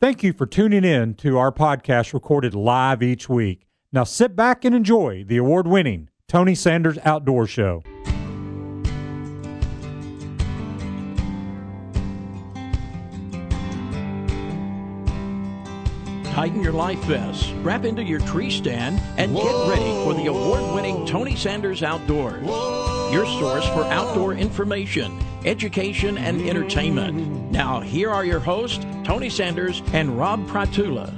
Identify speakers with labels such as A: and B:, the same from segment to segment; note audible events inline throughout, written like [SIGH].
A: Thank you for tuning in to our podcast recorded live each week. Now sit back and enjoy the award winning Tony Sanders Outdoor Show.
B: Tighten your life vest, wrap into your tree stand, and get ready for the award winning Tony Sanders Outdoors. Your source for outdoor information, education, and entertainment. Now, here are your hosts, Tony Sanders and Rob Pratula.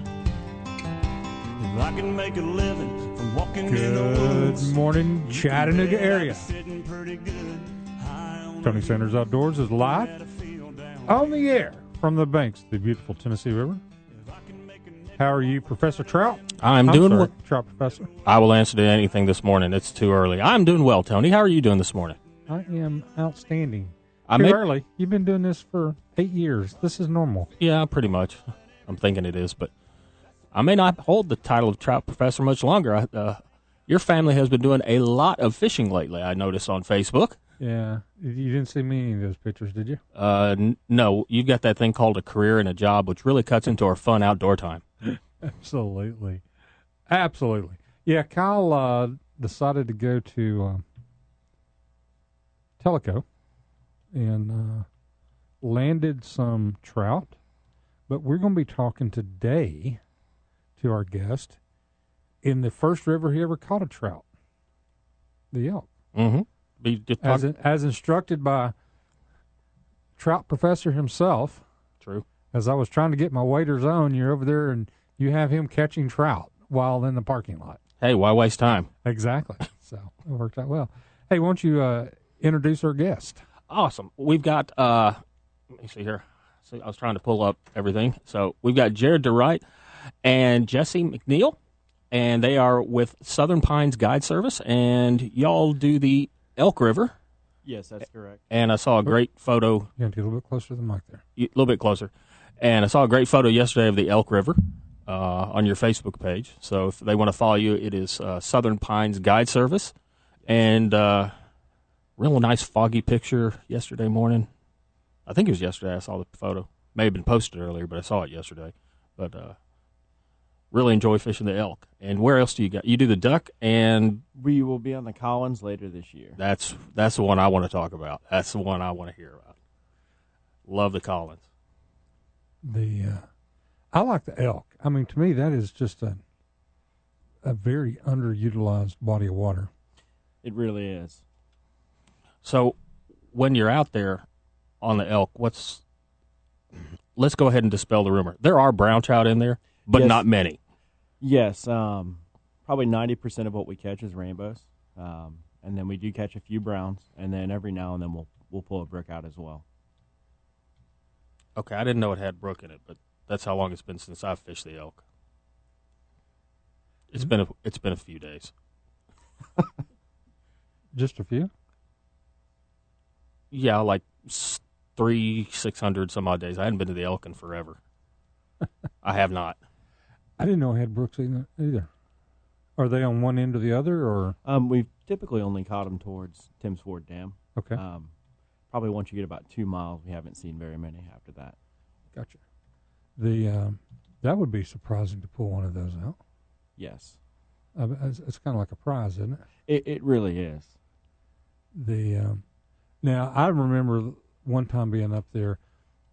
C: If I can make a living from walking in the
A: Good morning, Chattanooga area.
C: Sitting pretty good. high on
A: Tony Sanders Outdoors is live
C: the field down.
A: on the air from the banks of the beautiful Tennessee River. How are you, Professor Trout?
D: I'm doing
A: sorry,
D: well.
A: Trout Professor.
D: I will answer to anything this morning. It's too early. I'm doing well, Tony. How are you doing this morning?
A: I am outstanding.
D: I
A: Too
D: may-
A: early. You've been doing this for eight years. This is normal.
D: Yeah, pretty much. I'm thinking it is, but I may not hold the title of trout professor much longer. I, uh, your family has been doing a lot of fishing lately. I noticed on Facebook.
A: Yeah, you didn't see me any of those pictures, did you?
D: Uh, n- no, you've got that thing called a career and a job, which really cuts into our fun outdoor time. [LAUGHS]
A: Absolutely, absolutely. Yeah, Kyle uh, decided to go to um, Tellico and uh, landed some trout. But we're going to be talking today to our guest in the first river he ever caught a trout, the elk.
D: Mm-hmm. Be just
A: as, in, as instructed by trout professor himself.
D: True.
A: As I was trying to get my waders on, you're over there and you have him catching trout while in the parking lot.
D: Hey, why waste time?
A: Exactly. [LAUGHS] so it worked out well. Hey, won't you uh, introduce our guest?
D: Awesome. We've got uh let me see here. See, I was trying to pull up everything. So we've got Jared DeRight and Jesse McNeel, and they are with Southern Pines Guide Service, and y'all do the Elk River.
E: Yes, that's correct.
D: And I saw a great photo
A: Yeah, have get a little bit closer to the mic there.
D: a little bit closer. And I saw a great photo yesterday of the Elk River uh, on your Facebook page. So if they want to follow you, it is uh, Southern Pines Guide Service. And uh, real nice foggy picture yesterday morning. I think it was yesterday I saw the photo. May have been posted earlier, but I saw it yesterday. But uh, really enjoy fishing the elk. And where else do you got? You do the duck, and
E: We will be on the Collins later this year.
D: that's that's the one I want to talk about. That's the one I want to hear about. Love the Collins.
A: The uh, I like the elk. I mean, to me, that is just a a very underutilized body of water.
E: It really is.
D: So when you're out there on the elk, what's let's go ahead and dispel the rumor. There are brown trout in there, but
E: Yes.
D: not many.
E: Yes, um, probably ninety percent of what we catch is rainbows, um, and then we do catch a few browns, and then every now and then we'll we'll pull a brook out as well.
D: Okay, I didn't know it had brook in it, but that's how long it's been since I've fished the elk. It's been a, it's been a few days. [LAUGHS]
A: Just a few.
D: Yeah, like three, six hundred some odd days. I hadn't been to the elk in forever. [LAUGHS] I have not.
A: I didn't know it had brooks either. either. Are they on one end or the other, or
E: Um, we've typically only caught them towards Tims Ford Dam.
A: okay?
E: Um, probably once you get about two miles, we haven't seen very many after that.
A: Gotcha. The um, that would be surprising to pull one of those out.
E: Yes,
A: Uh, it's it's kind of like a prize, isn't it?
E: it it really is.
A: The um, now I remember one time being up there,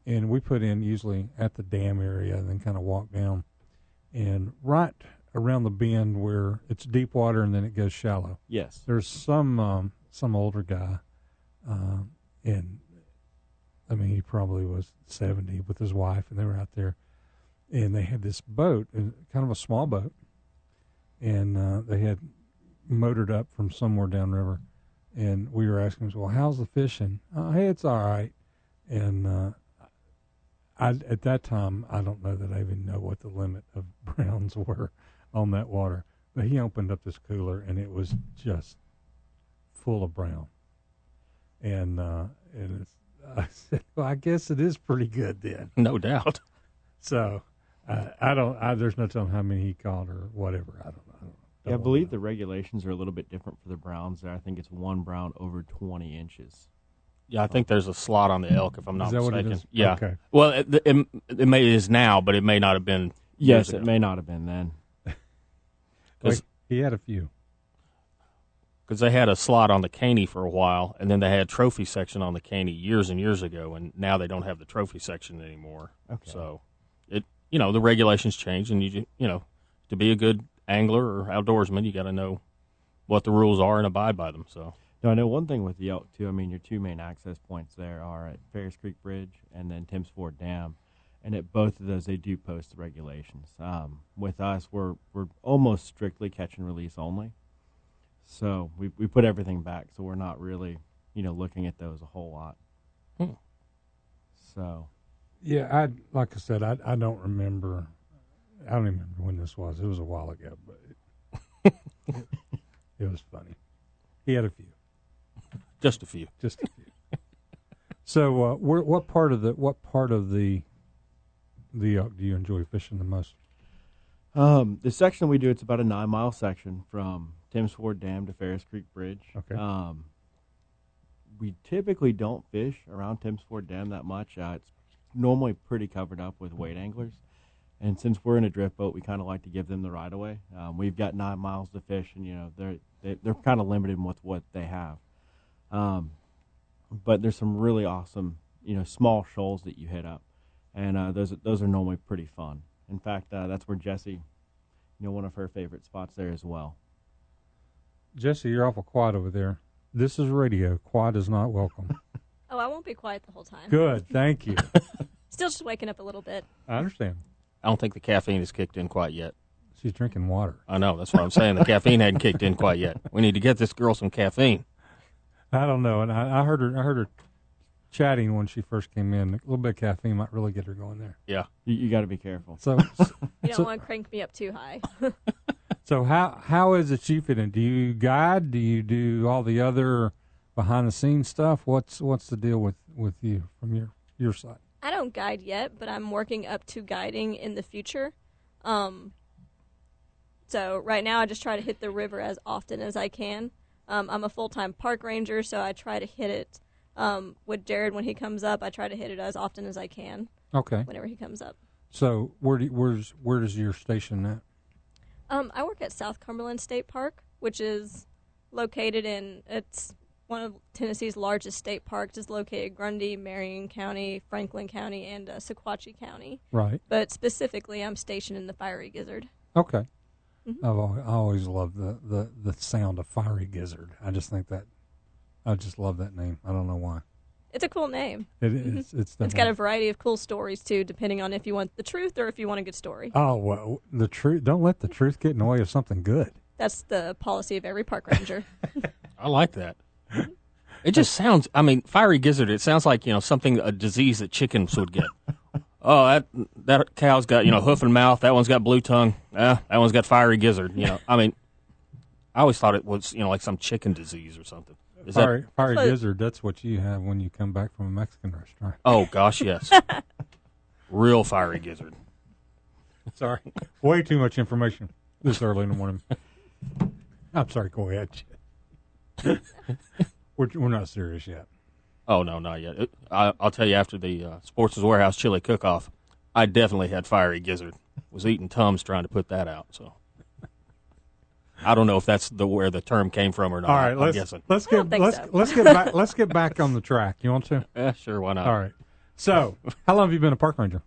A: and we put in usually at the dam area, and then kind of walk down, and right around the bend where it's deep water and then it goes shallow.
E: Yes,
A: There's some um, some older guy, um, and I mean he probably was seventy with his wife, and they were out there, and they had this boat, and kind of a small boat, and uh, they had motored up from somewhere downriver, and we were asking, him, well, how's the fishing? Uh, hey, it's all right, and uh, I at that time I don't know that I even know what the limit of [LAUGHS] browns were on that water, but he opened up this cooler and it was just full of brown, and uh, and it's, [LAUGHS] I said, well, I guess it is pretty good then.
D: No doubt. [LAUGHS]
A: So uh, I don't. I, there's no telling how many he caught or whatever. I don't know. I, don't,
E: yeah, I believe
A: know.
E: the regulations are a little bit different for the browns. There, I think it's one brown over twenty inches.
D: Yeah, I think there's a slot on the elk, if I'm not
A: Is that what it
D: mistaken.
A: is?
D: Yeah.
A: Okay.
D: Well, it, it, it may it is now, but it may not have been.
E: Yes,
D: years
E: it
D: ago.
E: may not have been then. [LAUGHS]
D: Because
A: He had a few.
D: because they had a slot on the Caney for a while, and then they had trophy section on the Caney years and years ago, and now they don't have the trophy section anymore.
E: Okay.
D: So it you know the regulations change, and you ju- you know to be a good angler or outdoorsman, you got to know what the rules are and abide by them. So
E: No, I know one thing with the elk too. I mean, your two main access points there are at Farris Creek Bridge and then Tims Ford Dam, and at both of those they do post the regulations. Um, with us, we're we're almost strictly catch and release only, so we we put everything back, so we're not really you know looking at those a whole lot.
D: Hmm.
E: So
A: Yeah, I like I said, I I don't remember. I don't even remember when this was. It was a while ago, but it, [LAUGHS] it was funny. He had a few,
D: just a few.
A: just a few. so, uh, where, what part of the what part of the the elk do you enjoy fishing the most?
E: Um, the section we do, it's about a nine mile section from Tims Ford Dam to Farris Creek Bridge.
A: Okay.
E: Um, we typically don't fish around Tims Ford Dam that much. Uh, it's normally pretty covered up with wade anglers. And since we're in a drift boat, we kind of like to give them the right of way. Um, we've got nine miles to fish, and you know they're they, they're kind of limited with what they have. Um, but there's some really awesome, you know, small shoals that you hit up, and uh, those those are normally pretty fun. In fact, uh, that's where Jesse, you know, one of her favorite spots there as well.
A: Jesse, you're awful quiet over there. This is radio. Quiet is not welcome. [LAUGHS]
F: Oh, I won't be quiet the whole time.
A: Good, thank you. [LAUGHS]
F: Still just waking up a little bit.
A: I understand.
D: I don't think the caffeine has kicked in quite yet.
A: She's drinking water.
D: I know that's what I'm saying. The caffeine hadn't kicked in quite yet. We need to get this girl some caffeine.
A: I don't know, and I, I heard her. I heard her chatting when she first came in. A little bit of caffeine might really get her going there.
D: Yeah.
E: You, you got to be careful. [LAUGHS]
A: So,
F: You don't
A: So-
F: want to crank me up too high. [LAUGHS] [LAUGHS]
A: so how how is it you fit in? Do you guide? Do you do all the other behind the scenes stuff? What's what's the deal with with you from your your side?
F: I don't guide yet, but I'm working up to guiding in the future. Um, so right now, I just try to hit the river as often as I can. Um, I'm a full time park ranger, so I try to hit it um, with Jared when he comes up. I try to hit it as often as I can
A: Okay.
F: whenever he comes up.
A: So where do where's where does your station at?
F: Um, I work at South Cumberland State Park, which is located in it's one of Tennessee's largest state parks. It's located Grundy, Marion County, Franklin County, and uh, Sequatchie County.
A: Right.
F: But specifically, I'm stationed in the Fiery Gizzard.
A: Okay.
F: Mhm.
A: I've always, I always loved the, the the sound of fiery gizzard. I just think that I just love that name. I don't know why.
F: It's a cool name.
A: It
F: Mhm.
A: is. It's
F: It's got a variety of cool stories too, depending on if you want the truth or if you want a good story.
A: Oh well, the truth. Don't let the truth get in the way of something good.
F: That's the policy of every park ranger. [LAUGHS] [LAUGHS]
D: I like that. It just sounds. I mean, fiery gizzard. It sounds like you know something a disease that chickens would get. [LAUGHS] Oh, that that cow's got you know hoof and mouth. That one's got blue tongue. Ah, that one's got fiery gizzard. You know, I mean, I always thought it was you know like some chicken disease or something. Is that?
A: Fiery, fiery gizzard. That's what you have when you come back from a Mexican restaurant.
D: Oh gosh, yes. [LAUGHS] Real fiery gizzard.
A: Sorry, way too much information this early in the morning. I'm sorry. Go ahead. [LAUGHS] we're we're not serious yet.
D: Oh no, not yet. It, I, I'll tell you after the uh, Sports' Warehouse chili cook-off, I definitely had fiery gizzard. Was eating tums trying to put that out. So I don't know if that's the where the term came from or not.
A: All right,
D: I'm
A: let's
D: guessing.
A: let's get let's
F: so.
A: let's get back let's get back on the track. You want to?
D: Yeah, [LAUGHS] sure, why not?
A: All right. So, how long have you been a park ranger?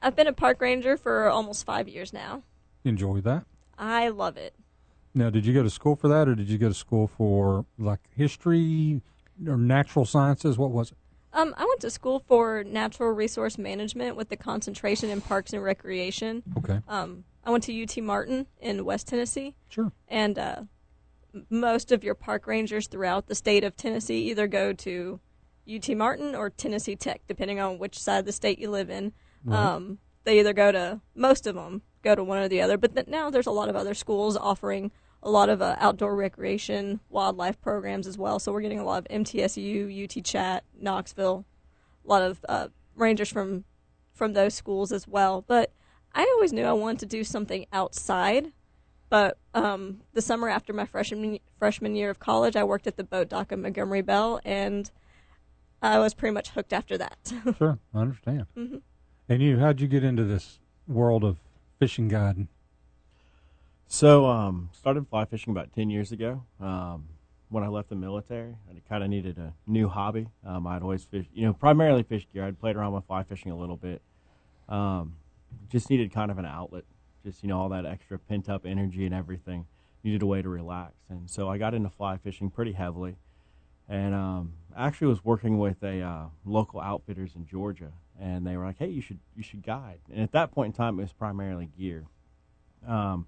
F: I've been a park ranger for almost five years now.
A: You enjoy that?
F: I love it.
A: Now, did you go to school for that, or did you go to school for like history or natural sciences? What was it?
F: Um, I went to school for natural resource management with the concentration in parks and recreation.
A: Okay,
F: Um, I went to UT Martin in West Tennessee,
A: sure.
F: and uh, most of your park rangers throughout the state of Tennessee either go to UT Martin or Tennessee Tech, depending on which side of the state you live in. Um, they either go to most of them go to one or the other, but th- now there's a lot of other schools offering a lot of uh, outdoor recreation, wildlife programs as well. So we're getting a lot of MTSU, UT Chat, Knoxville, a lot of uh, rangers from from those schools as well. But I always knew I wanted to do something outside. But um, the summer after my freshman freshman year of college, I worked at the boat dock of Montgomery Bell, and I was pretty much hooked after that. [LAUGHS]
A: Sure, I understand.
F: Mhm.
A: And you, how'd you get into this world of fishing guiding?
E: So, um, started fly fishing about 10 years ago. Um, when I left the military, I kind of needed a new hobby. Um, I'd always fish, you know, primarily fish gear. I'd played around with fly fishing a little bit. Um, just needed kind of an outlet. Just, you know, all that extra pent up energy and everything. Needed a way to relax. And so I got into fly fishing pretty heavily. And um, actually was working with a uh, local outfitters in Georgia. And they were like, hey, you should, you should guide. And at that point in time, it was primarily gear. Um,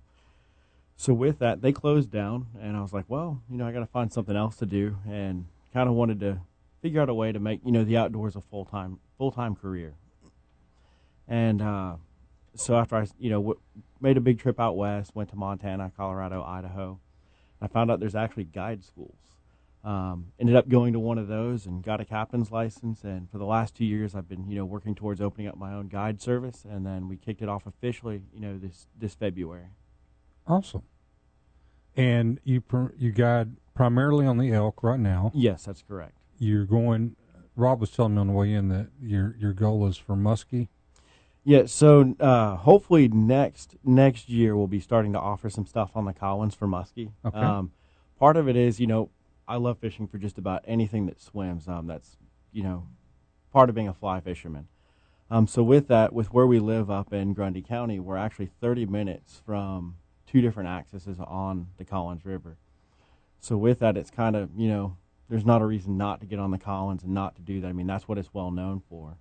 E: so with that, they closed down, and I was like, well, you know, I got to find something else to do, and kind of wanted to figure out a way to make you know the outdoors a full time full time career. And uh, so after I you know w- made a big trip out west, went to Montana, Colorado, Idaho, I found out there's actually guide schools. Um, ended up going to one of those and got a captain's license. And for the last two years, I've been you know working towards opening up my own guide service, and then we kicked it off officially you know this this February.
A: Awesome. And you pr- you guide primarily on the elk right now.
E: Yes, that's correct.
A: You're going. Rob was telling me on the way in that your your goal is for muskie.
E: Yeah, so uh, hopefully next next year we'll be starting to offer some stuff on the Collins for muskie.
A: Okay.
E: Um, part of it is, you know, I love fishing for just about anything that swims. Um, that's you know, part of being a fly fisherman. Um, so with that, with where we live up in Grundy County, we're actually 30 minutes from two different accesses on the Collins River. So with that, it's kind of you know, there's not a reason not to get on the Collins and not to do that. I mean, that's what it's well known for.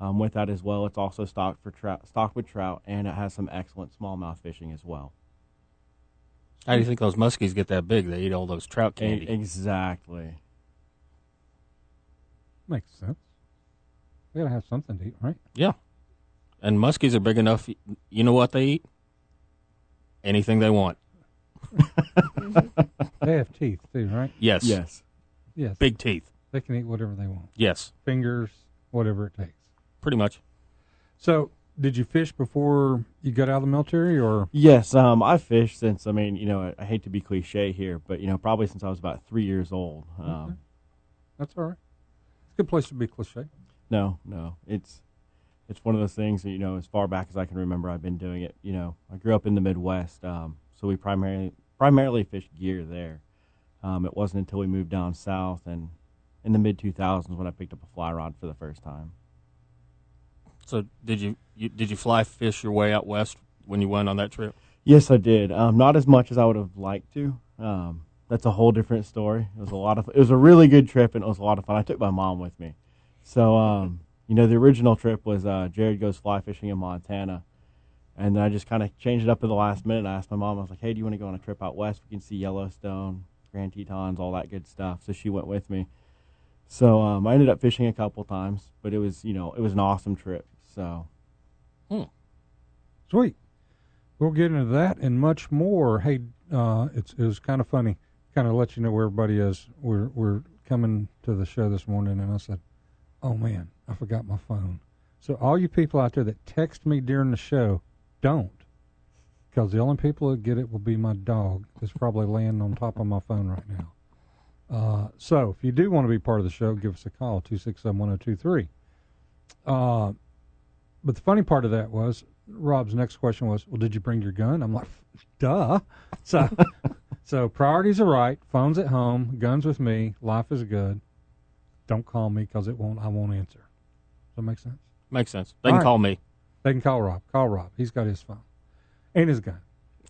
E: Um, with that as well, it's also stocked for trout, stocked with trout, and it has some excellent smallmouth fishing as well.
D: How do you think those muskies get that big? They eat all those trout candy.
E: exactly.
A: Makes sense. They gotta have something to eat, right?
D: Yeah. And muskies are big enough. You know what they eat? Anything they want. [LAUGHS]
A: They have teeth too, right?
D: Yes.
E: Yes.
A: Yes.
D: Big teeth.
A: They can eat whatever they want.
D: Yes.
A: Fingers, whatever it takes.
D: Pretty much.
A: So, did you fish before you got out of the military, or
E: Yes. Um, I've fished since. I mean, you know, I, I hate to be cliche here, but you know, probably since I was about three years old. Um,
A: Okay. that's all right? It's a good place to be cliche.
E: No, no, it's it's one of those things that you know, as far back as I can remember, I've been doing it. You know, I grew up in the Midwest, um, so we primarily primarily fished gear there. Um, it wasn't until we moved down south and in the mid 2000s when I picked up a fly rod for the first time.
D: So did you, you did you fly fish your way out west when you went on that trip?
E: Yes, I did. Um, not as much as I would have liked to. Um, that's a whole different story. It was a lot of. It was a really good trip, and it was a lot of fun. I took my mom with me. So, um, you know, the original trip was uh, Jared goes fly fishing in Montana, and then I just kind of changed it up at the last minute. I asked my mom, I was like, "Hey, do you want to go on a trip out west? We can see Yellowstone, Grand Tetons, all that good stuff." So she went with me. So um, I ended up fishing a couple times, but it was, you know, it was an awesome trip. So
A: Sweet. We'll get into that and much more. Hey, uh, it's it was kind of funny. Kind of let you know where everybody is. We're we're coming to the show this morning, and I said, "Oh man, I forgot my phone." So all you people out there that text me during the show, don't, because the only people that get it will be my dog that's probably laying on top of my phone right now. Uh, so if you do want to be part of the show, give us a call two six seven one zero two three. Uh, but the funny part of that was Rob's next question was, "Well, did you bring your gun?" I'm like, [LAUGHS] "Duh." [LAUGHS] So, [LAUGHS] so priorities are right. Phone's at home. Guns with me. Life is good. Don't call me because it won't. I won't answer. Does that make sense?
D: Makes sense. They
A: All
D: can
A: right.
D: call me.
A: They can call Rob. Call Rob. He's got his phone and his gun.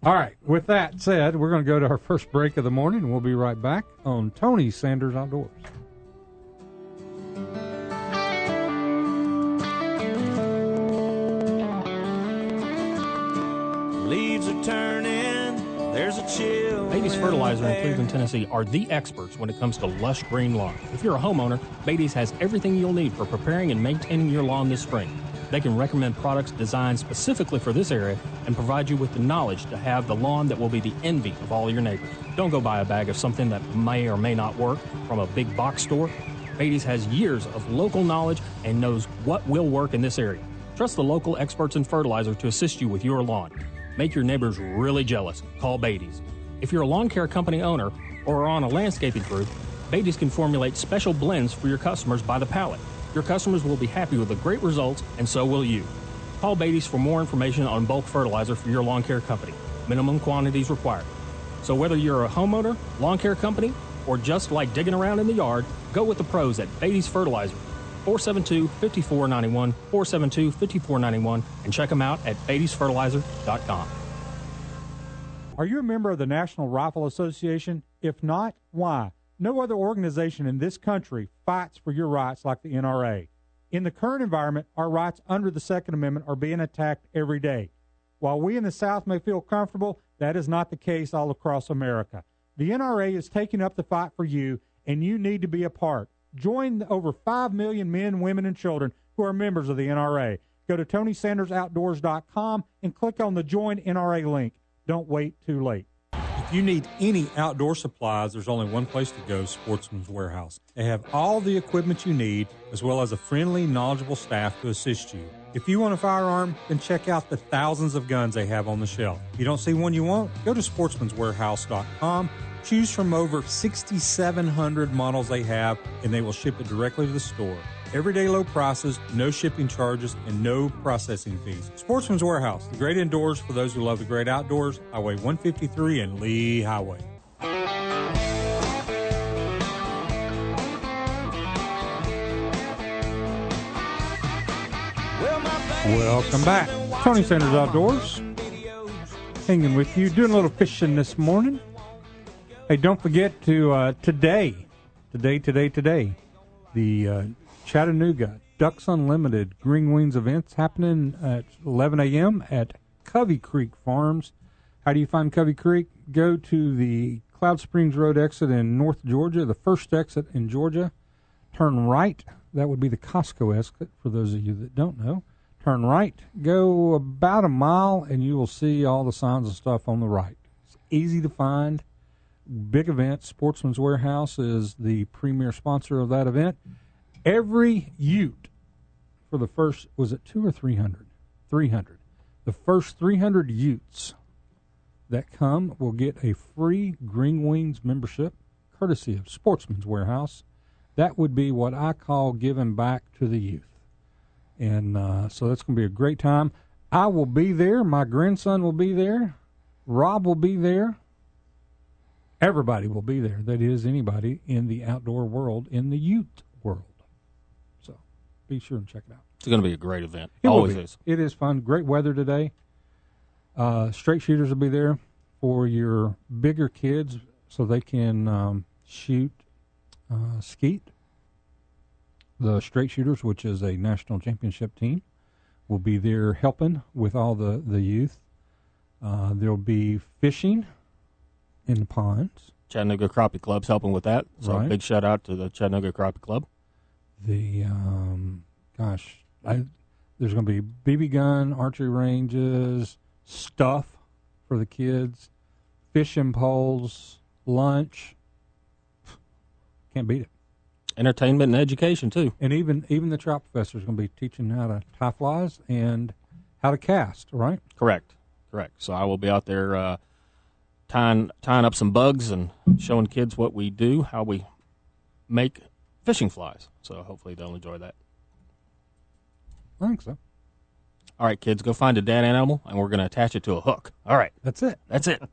A: All right. With that said, we're going to go to our first break of the morning, and we'll be right back on Tony Sanders Outdoors.
C: Leaves are turning, there's a chill.
D: Beatty's Fertilizer in. Cleveland, Tennessee are the experts when it comes to lush green lawn. If you're a homeowner, Beatty's has everything you'll need for preparing and maintaining your lawn this spring. They can recommend products designed specifically for this area and provide you with the knowledge to have the lawn that will be the envy of all your neighbors. Don't go buy a bag of something that may or may not work from a big box store. Beatty's has years of local knowledge and knows what will work in this area. Trust the local experts in fertilizer to assist you with your lawn. Make your neighbors really jealous. Call Beatty's. If you're a lawn care company owner or are on a landscaping crew, Beatty's can formulate special blends for your customers by the pallet. Your customers will be happy with the great results, and so will you. Call Beatty's for more information on bulk fertilizer for your lawn care company. Minimum quantities required. So whether you're a homeowner, lawn care company, or just like digging around in the yard, go with the pros at Beatty's Fertilizer. 472-5491, 472-5491, and check them out at beattysfertilizer.com.
A: Are you a member of the National Rifle Association? If not, why? No other organization in this country fights for your rights like the NRA. In the current environment, our rights under the Second Amendment are being attacked every day. While we in the South may feel comfortable, that is not the case all across America. The NRA is taking up the fight for you, and you need to be a part. Join the over 5 million men, women, and children who are members of the NRA. Go to TonySandersOutdoors.com and click on the Join NRA link. Don't wait too late.
C: If you need any outdoor supplies, there's only one place to go Sportsman's Warehouse. They have all the equipment you need, as well as a friendly, knowledgeable staff to assist you. If you want a firearm, then check out the thousands of guns they have on the shelf. If you don't see one you want, go to sportsmanswarehouse.com. Choose from over 6,700 models they have, and they will ship it directly to the store. Everyday low prices, no shipping charges, and no processing fees. Sportsman's Warehouse, the great indoors for those who love the great outdoors, Highway 153 and Lee Highway.
A: Welcome back. Tony Sanders Outdoors. Hanging with you, doing a little fishing this morning. Hey, don't forget to uh, today, today, today, today, the uh, Chattanooga Ducks Unlimited Green Wings events happening at 11 a.m. at Covey Creek Farms. How do you find Covey Creek? Go to the Cloud Springs Road exit in North Georgia, the first exit in Georgia. Turn right. That would be the Costco exit for those of you that don't know. Turn right. Go about a mile, and you will see all the signs and stuff on the right. It's easy to find big event. Sportsman's Warehouse is the premier sponsor of that event. Every Ute for the first was it two or three hundred? Three hundred. The first three hundred Utes that come will get a free Green Wings membership, courtesy of Sportsman's Warehouse. That would be what I call giving back to the youth, and uh, so that's going to be a great time. I will be there. My grandson will be there. Rob will be there everybody will be there. That is, anybody in the outdoor world, in the youth world. So be sure and check it out.
D: It's going to be a great event.
A: It
D: Always is.
A: It is fun. Great weather today. Uh, straight shooters will be there for your bigger kids so they can um, shoot uh, skeet. The straight shooters, which is a national championship team, will be there helping with all the, the youth. Uh, there'll be fishing in the ponds.
D: Chattanooga Crappie Club's helping with that. So
A: Right.
D: big shout out to the Chattanooga Crappie Club.
A: the um, gosh, I, there's going to be BB gun, archery ranges, stuff for the kids, fishing poles, lunch. [SIGHS] Can't beat it.
D: Entertainment and education too.
A: And even even the trout professor is going to be teaching how to tie flies and how to cast. Right?
D: Correct. Correct. So I will be out there uh, tying tying up some bugs and showing kids what we do, how we make fishing flies. So hopefully they'll enjoy that.
A: I think so.
D: All right, kids, go find a dead animal and we're going to attach it to a hook. All right,
A: That's it.
D: that's it. [LAUGHS]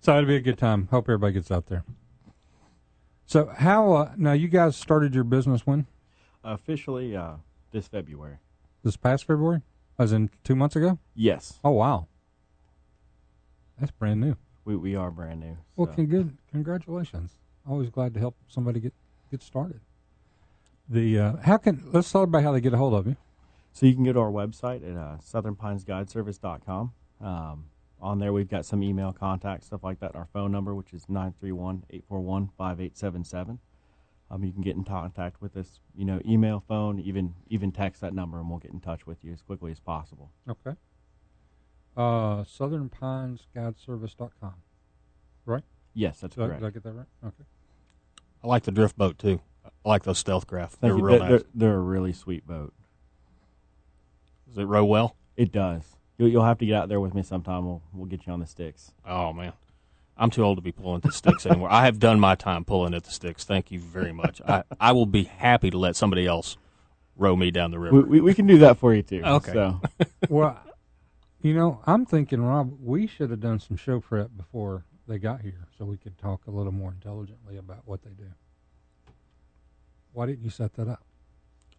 A: So it'll be a good time. Hope everybody gets out there. So how uh, now? You guys started your business when?
E: Officially, uh, this February.
A: This past February? As in two months ago?
E: Yes,
A: Oh wow, that's brand new.
E: we, we are brand new.
A: Well,
E: so.
A: con- good. Congratulations. Always glad to help somebody get get started. The uh, how can let's talk about how they get a hold of you.
E: So you can go to our website at uh, southernpinesguideservice.com. Um, on there, we've got some email contact, stuff like that, our phone number, which is 931-841-5877. Um, you can get in contact with us, you know, email, phone, even even text that number, and we'll get in touch with you as quickly as possible.
A: Okay. Uh, SouthernPinesGuideservice.com. Right?
E: Yes, that's
A: Did I,
E: correct.
A: did I get that right? Okay.
D: I like the drift boat too. I like those Stealthcraft.
E: Thank
D: They're
E: you.
D: real
E: They're,
D: nice.
E: they're, they're a really sweet boat.
D: Does it row well?
E: It does. You'll, you'll have to get out there with me sometime. We'll we'll get you on the sticks.
D: Oh man, I'm too old to be pulling at the sticks anymore. I have done my time pulling at the sticks. Thank you very much. I, I will be happy to let somebody else row me down the river.
E: We, we, we can do that for you too.
D: Okay.
E: So
A: well, you know, I'm thinking, Rob, we should have done some show prep before they got here, so we could talk a little more intelligently about what they do. Why didn't you set that up?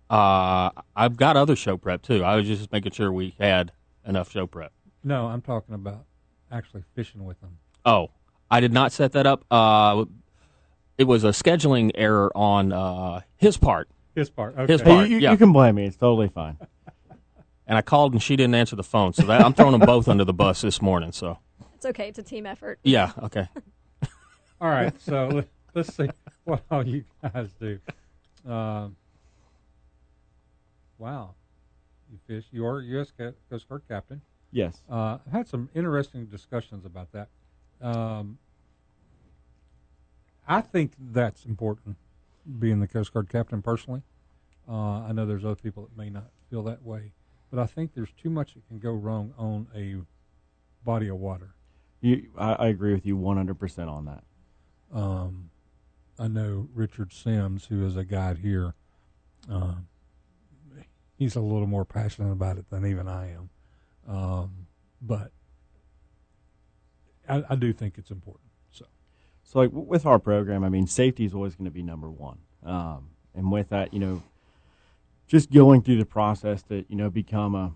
D: Uh, I've got other show prep too. I was just making sure we had enough show prep.
A: No, I'm talking about actually fishing with them.
D: Oh, I did not set that up. Uh, it was a scheduling error on uh, his part,
A: His part. Okay.
D: His
E: hey,
D: part.
E: you, you,
D: yeah.
E: you can blame me. It's totally fine.
D: And I called and she didn't answer the phone. So that, I'm throwing them both under the bus this morning. So
F: It's okay. It's a team effort.
D: yeah, okay. [LAUGHS]
A: All right, so let, let's see what all you guys do. Um, wow, you fish. You are U.S. Coast Guard captain.
E: Yes.
A: Uh, I've had some interesting discussions about that. Um, I think that's important, being the Coast Guard captain personally. Uh, I know there's other people that may not feel that way, but I think there's too much that can go wrong on a body of water.
E: You, I, I agree with you 100% on that.
A: Um, I know Richard Sims, who is a guide here. Uh, he's a little more passionate about it than even I am, um, but I, I do think it's important. So
E: So, like w- with our program, I mean, safety is always going to be number one. Um, and with that, you know, just going through the process to you know become a,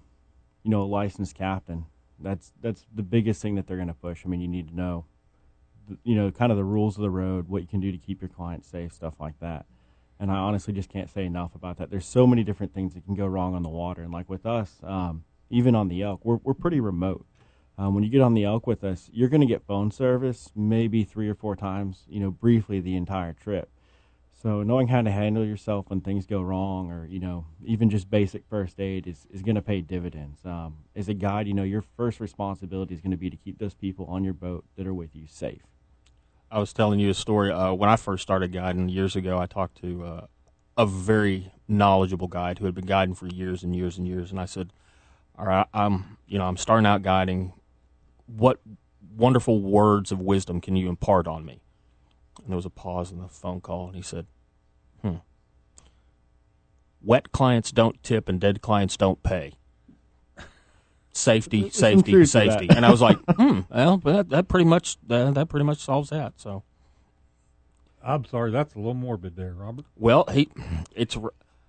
E: you know, a licensed captain. That's that's the biggest thing that they're going to push. I mean, you need to know, the, you know, kind of the rules of the road, what you can do to keep your clients safe, stuff like that. And I honestly just can't say enough about that. There's so many different things that can go wrong on the water, and like with us, um, even on the elk, we're we're pretty remote. Um, when you get on the elk with us, you're going to get phone service maybe three or four times, you know, briefly the entire trip. So knowing how to handle yourself when things go wrong, or you know, even just basic first aid is, is going to pay dividends. Um, as a guide, you know, your first responsibility is going to be to keep those people on your boat that are with you safe.
D: I was telling you a story uh, when I first started guiding years ago. I talked to uh, a very knowledgeable guide who had been guiding for years and years and years, and I said, "All right, I'm you know I'm starting out guiding. What wonderful words of wisdom can you impart on me?" And there was a pause in the phone call, and he said, "Hmm, wet clients don't tip, and dead clients don't pay." Safety, safety,
E: truth to that.
D: safety, and I was like, "Hmm, well, that, that pretty much that, that pretty much solves that." So.
A: I'm sorry, that's a little morbid there, Robert.
D: Well, he, it's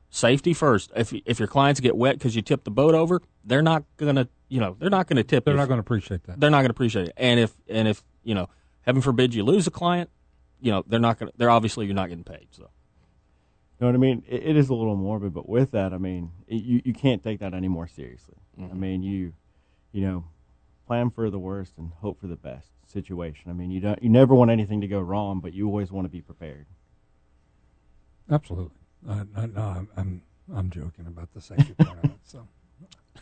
D: safety first. If if your clients get wet because you tipped the boat over, they're not gonna, you know, they're not gonna tip.
A: They're
D: if-
A: not going to appreciate that.
D: They're not gonna appreciate it. And if and if you know, heaven forbid you lose a client, you know, they're not gonna. They're obviously you're not getting paid. So
E: You know what I mean? It, it is a little morbid, but with that, I mean, it, you you can't take that any more seriously. I mean, you you know, plan for the worst and hope for the best situation. I mean, you don't you never want anything to go wrong, but you always want to be prepared.
A: Absolutely. I, I, no, I'm, I'm I'm joking about the safety part of it. So [LAUGHS]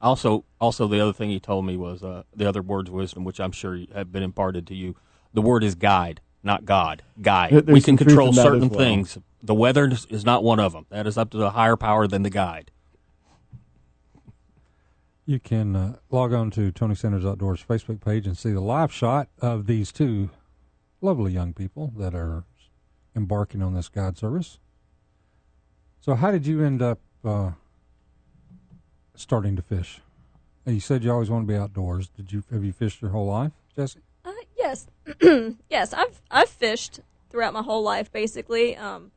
D: also also the other thing he told me was uh, the other words of wisdom, which I'm sure have been imparted to you. The word is guide, not God. Guide.
E: There- there's
D: we can control certain
E: well.
D: things. The weather is- is not one of them. That is up to the higher power than the guide.
A: you can uh, log on to Tony Sanders Outdoors Facebook page and see the live shot of these two lovely young people that are embarking on this guide service. So, how did you end up uh, starting to fish? You said you always want to be outdoors. Did you have you fished your whole life, Jesse?
F: Yes, [CLEARS THROAT] yes. I've I've fished throughout my whole life. Basically, um,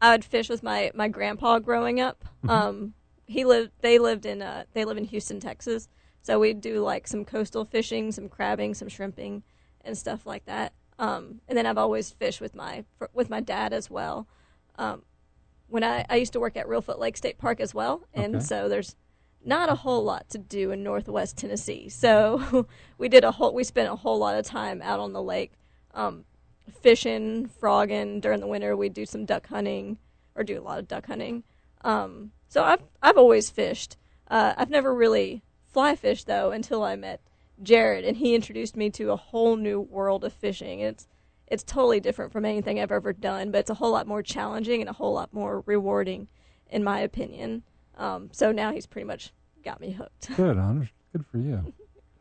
F: I would fish with my my grandpa growing up. Um, he lived. They lived in. Uh, they live in Houston, Texas. So we'd do like some coastal fishing, some crabbing, some shrimping, and stuff like that. Um, and then I've always fished with my with my dad as well. Um, when I, I used to work at Reelfoot Lake State Park as well, and
A: Okay.
F: so there's not a whole lot to do in Northwest Tennessee. So [LAUGHS] we did a whole we spent a whole lot of time out on the lake, um, fishing, frogging. During the winter, we'd do some duck hunting or do a lot of duck hunting. Um, so I've I've always fished. Uh, I've never really fly fished though until I met Jared, and he introduced me to a whole new world of fishing. It's it's totally different from anything I've ever done, but it's a whole lot more challenging and a whole lot more rewarding, in my opinion. Um, so now he's pretty much got me hooked. [LAUGHS]
A: Good, Anders. Good for you.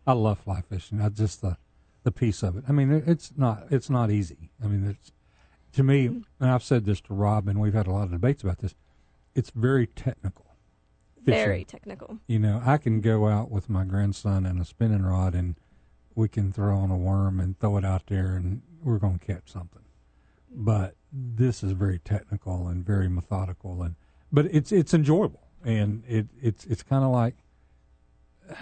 A: I love fly fishing. I just the the the piece of it. I mean, it's not it's not easy. I mean, it's to me, and I've said this to Rob, and we've had a lot of debates about this. It's very technical. fishing.
F: Very technical.
A: You know, I can go out with my grandson and a spinning rod, and we can throw on a worm and throw it out there, and we're going to catch something. But this is very technical and very methodical, and but it's it's enjoyable, and it it's it's kind of like. [SIGHS]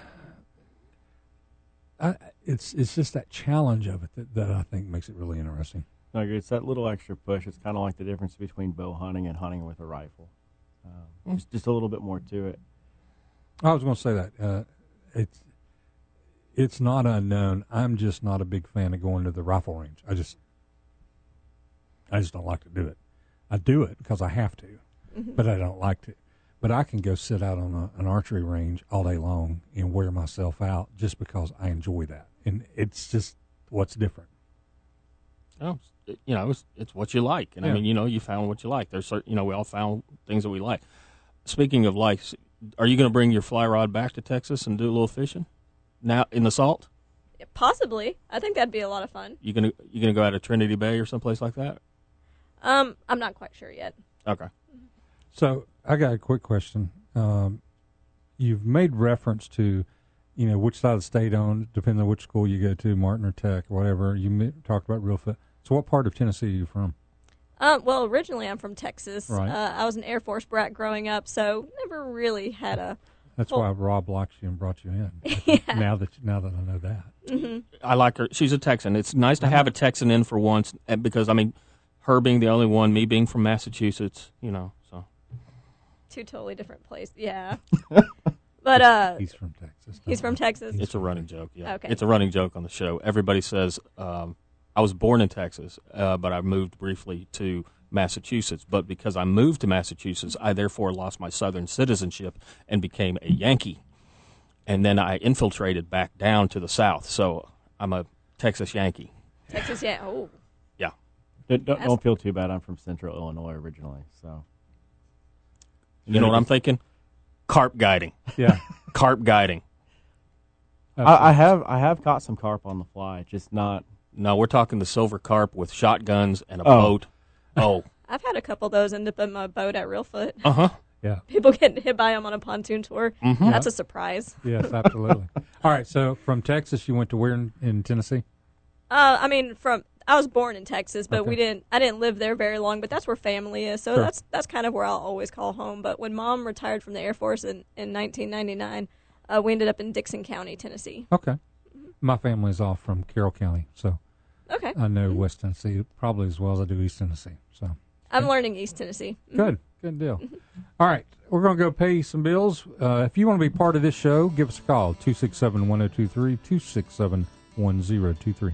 A: I, it's it's just that challenge of it that, that I think makes it really interesting.
E: No, it's that little extra push. It's kind of like the difference between bow hunting and hunting with a rifle. Um, Just just a little bit more to it.
A: I was going to say that uh, it's it's not unknown. I'm just not a big fan of going to the rifle range. I just I just don't like to do it. I do it because I have to, but I don't like to. But I can go sit out on a, an archery range all day long and wear myself out just because I enjoy that, and it's just what's different.
D: Oh, you know, it's, it's what you like, and I mean, you know, you found what you like. There's certain, you know, we all found things that we like. Speaking of likes, are you going to bring your fly rod back to Texas and do a little fishing now in the salt?
F: Possibly. I think that'd be a lot of fun.
D: You gonna you gonna go out to Trinity Bay or someplace like that?
F: Um, I'm not quite sure yet.
D: Okay.
A: So I got a quick question. Um, you've made reference to, you know, which side of the state owned, depending on which school you go to, Martin or Tech or whatever. You mi- talked about Reelfoot. So what part of Tennessee are you from?
F: Um, well, originally I'm from Texas.
A: Right.
F: Uh, I was an Air Force brat growing up, so never really had a.
A: That's
F: Well-
A: why Rob likes you and brought you in. [LAUGHS] yeah. Now that now that I know that, mm-hmm.
D: I like her. She's a Texan. It's nice to have a Texan in for once, because I mean, her being the only one, me being from Massachusetts, you know. So
F: Two totally different places. Yeah. [LAUGHS] but uh,
A: he's from Texas.
F: he's from Texas.
D: it's a running joke. Yeah,
F: Okay.
D: it's a running joke on the show. Everybody says um, I was born in Texas, uh, but I moved briefly to Massachusetts. But because I moved to Massachusetts, I therefore lost my Southern citizenship and became a Yankee. And then I infiltrated back down to the South, so I'm a Texas Yankee.
F: Texas, yeah. Oh,
D: Yeah.
E: Don't, don't, don't feel too bad. I'm from Central Illinois originally, so
D: You know what I'm thinking? Carp guiding.
A: Yeah. [LAUGHS]
D: Carp guiding.
E: I, I have I have caught some carp on the fly, just not.
D: No, we're talking the silver carp with shotguns and a
E: Oh.
D: boat. Oh, [LAUGHS]
F: I've had a couple of those end up in my boat at Reelfoot.
D: uh huh.
A: yeah.
F: People getting hit by them on a pontoon tour.
D: Mm-hmm.
F: That's a surprise.
A: Yes, absolutely. [LAUGHS] All right. So from Texas, you went to where in, in Tennessee?
F: Uh, I mean, from I was born in Texas, but we didn't. I didn't live there very long, but that's where family is. So
A: Sure.
F: that's that's kind of where I'll always call home. But when mom retired from the Air Force in in 1999, uh, we ended up in Dickson County, Tennessee.
A: Okay. My family's all from Carroll County, so
F: Okay,
A: I know West Tennessee probably as well as I do East Tennessee. So
F: I'm learning East Tennessee.
A: Good, good deal. All right, we're going to go pay some bills. Uh, if you want to be part of this show, give us a call 267 1023 267 1023.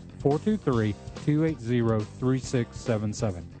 A: 423 280 3677.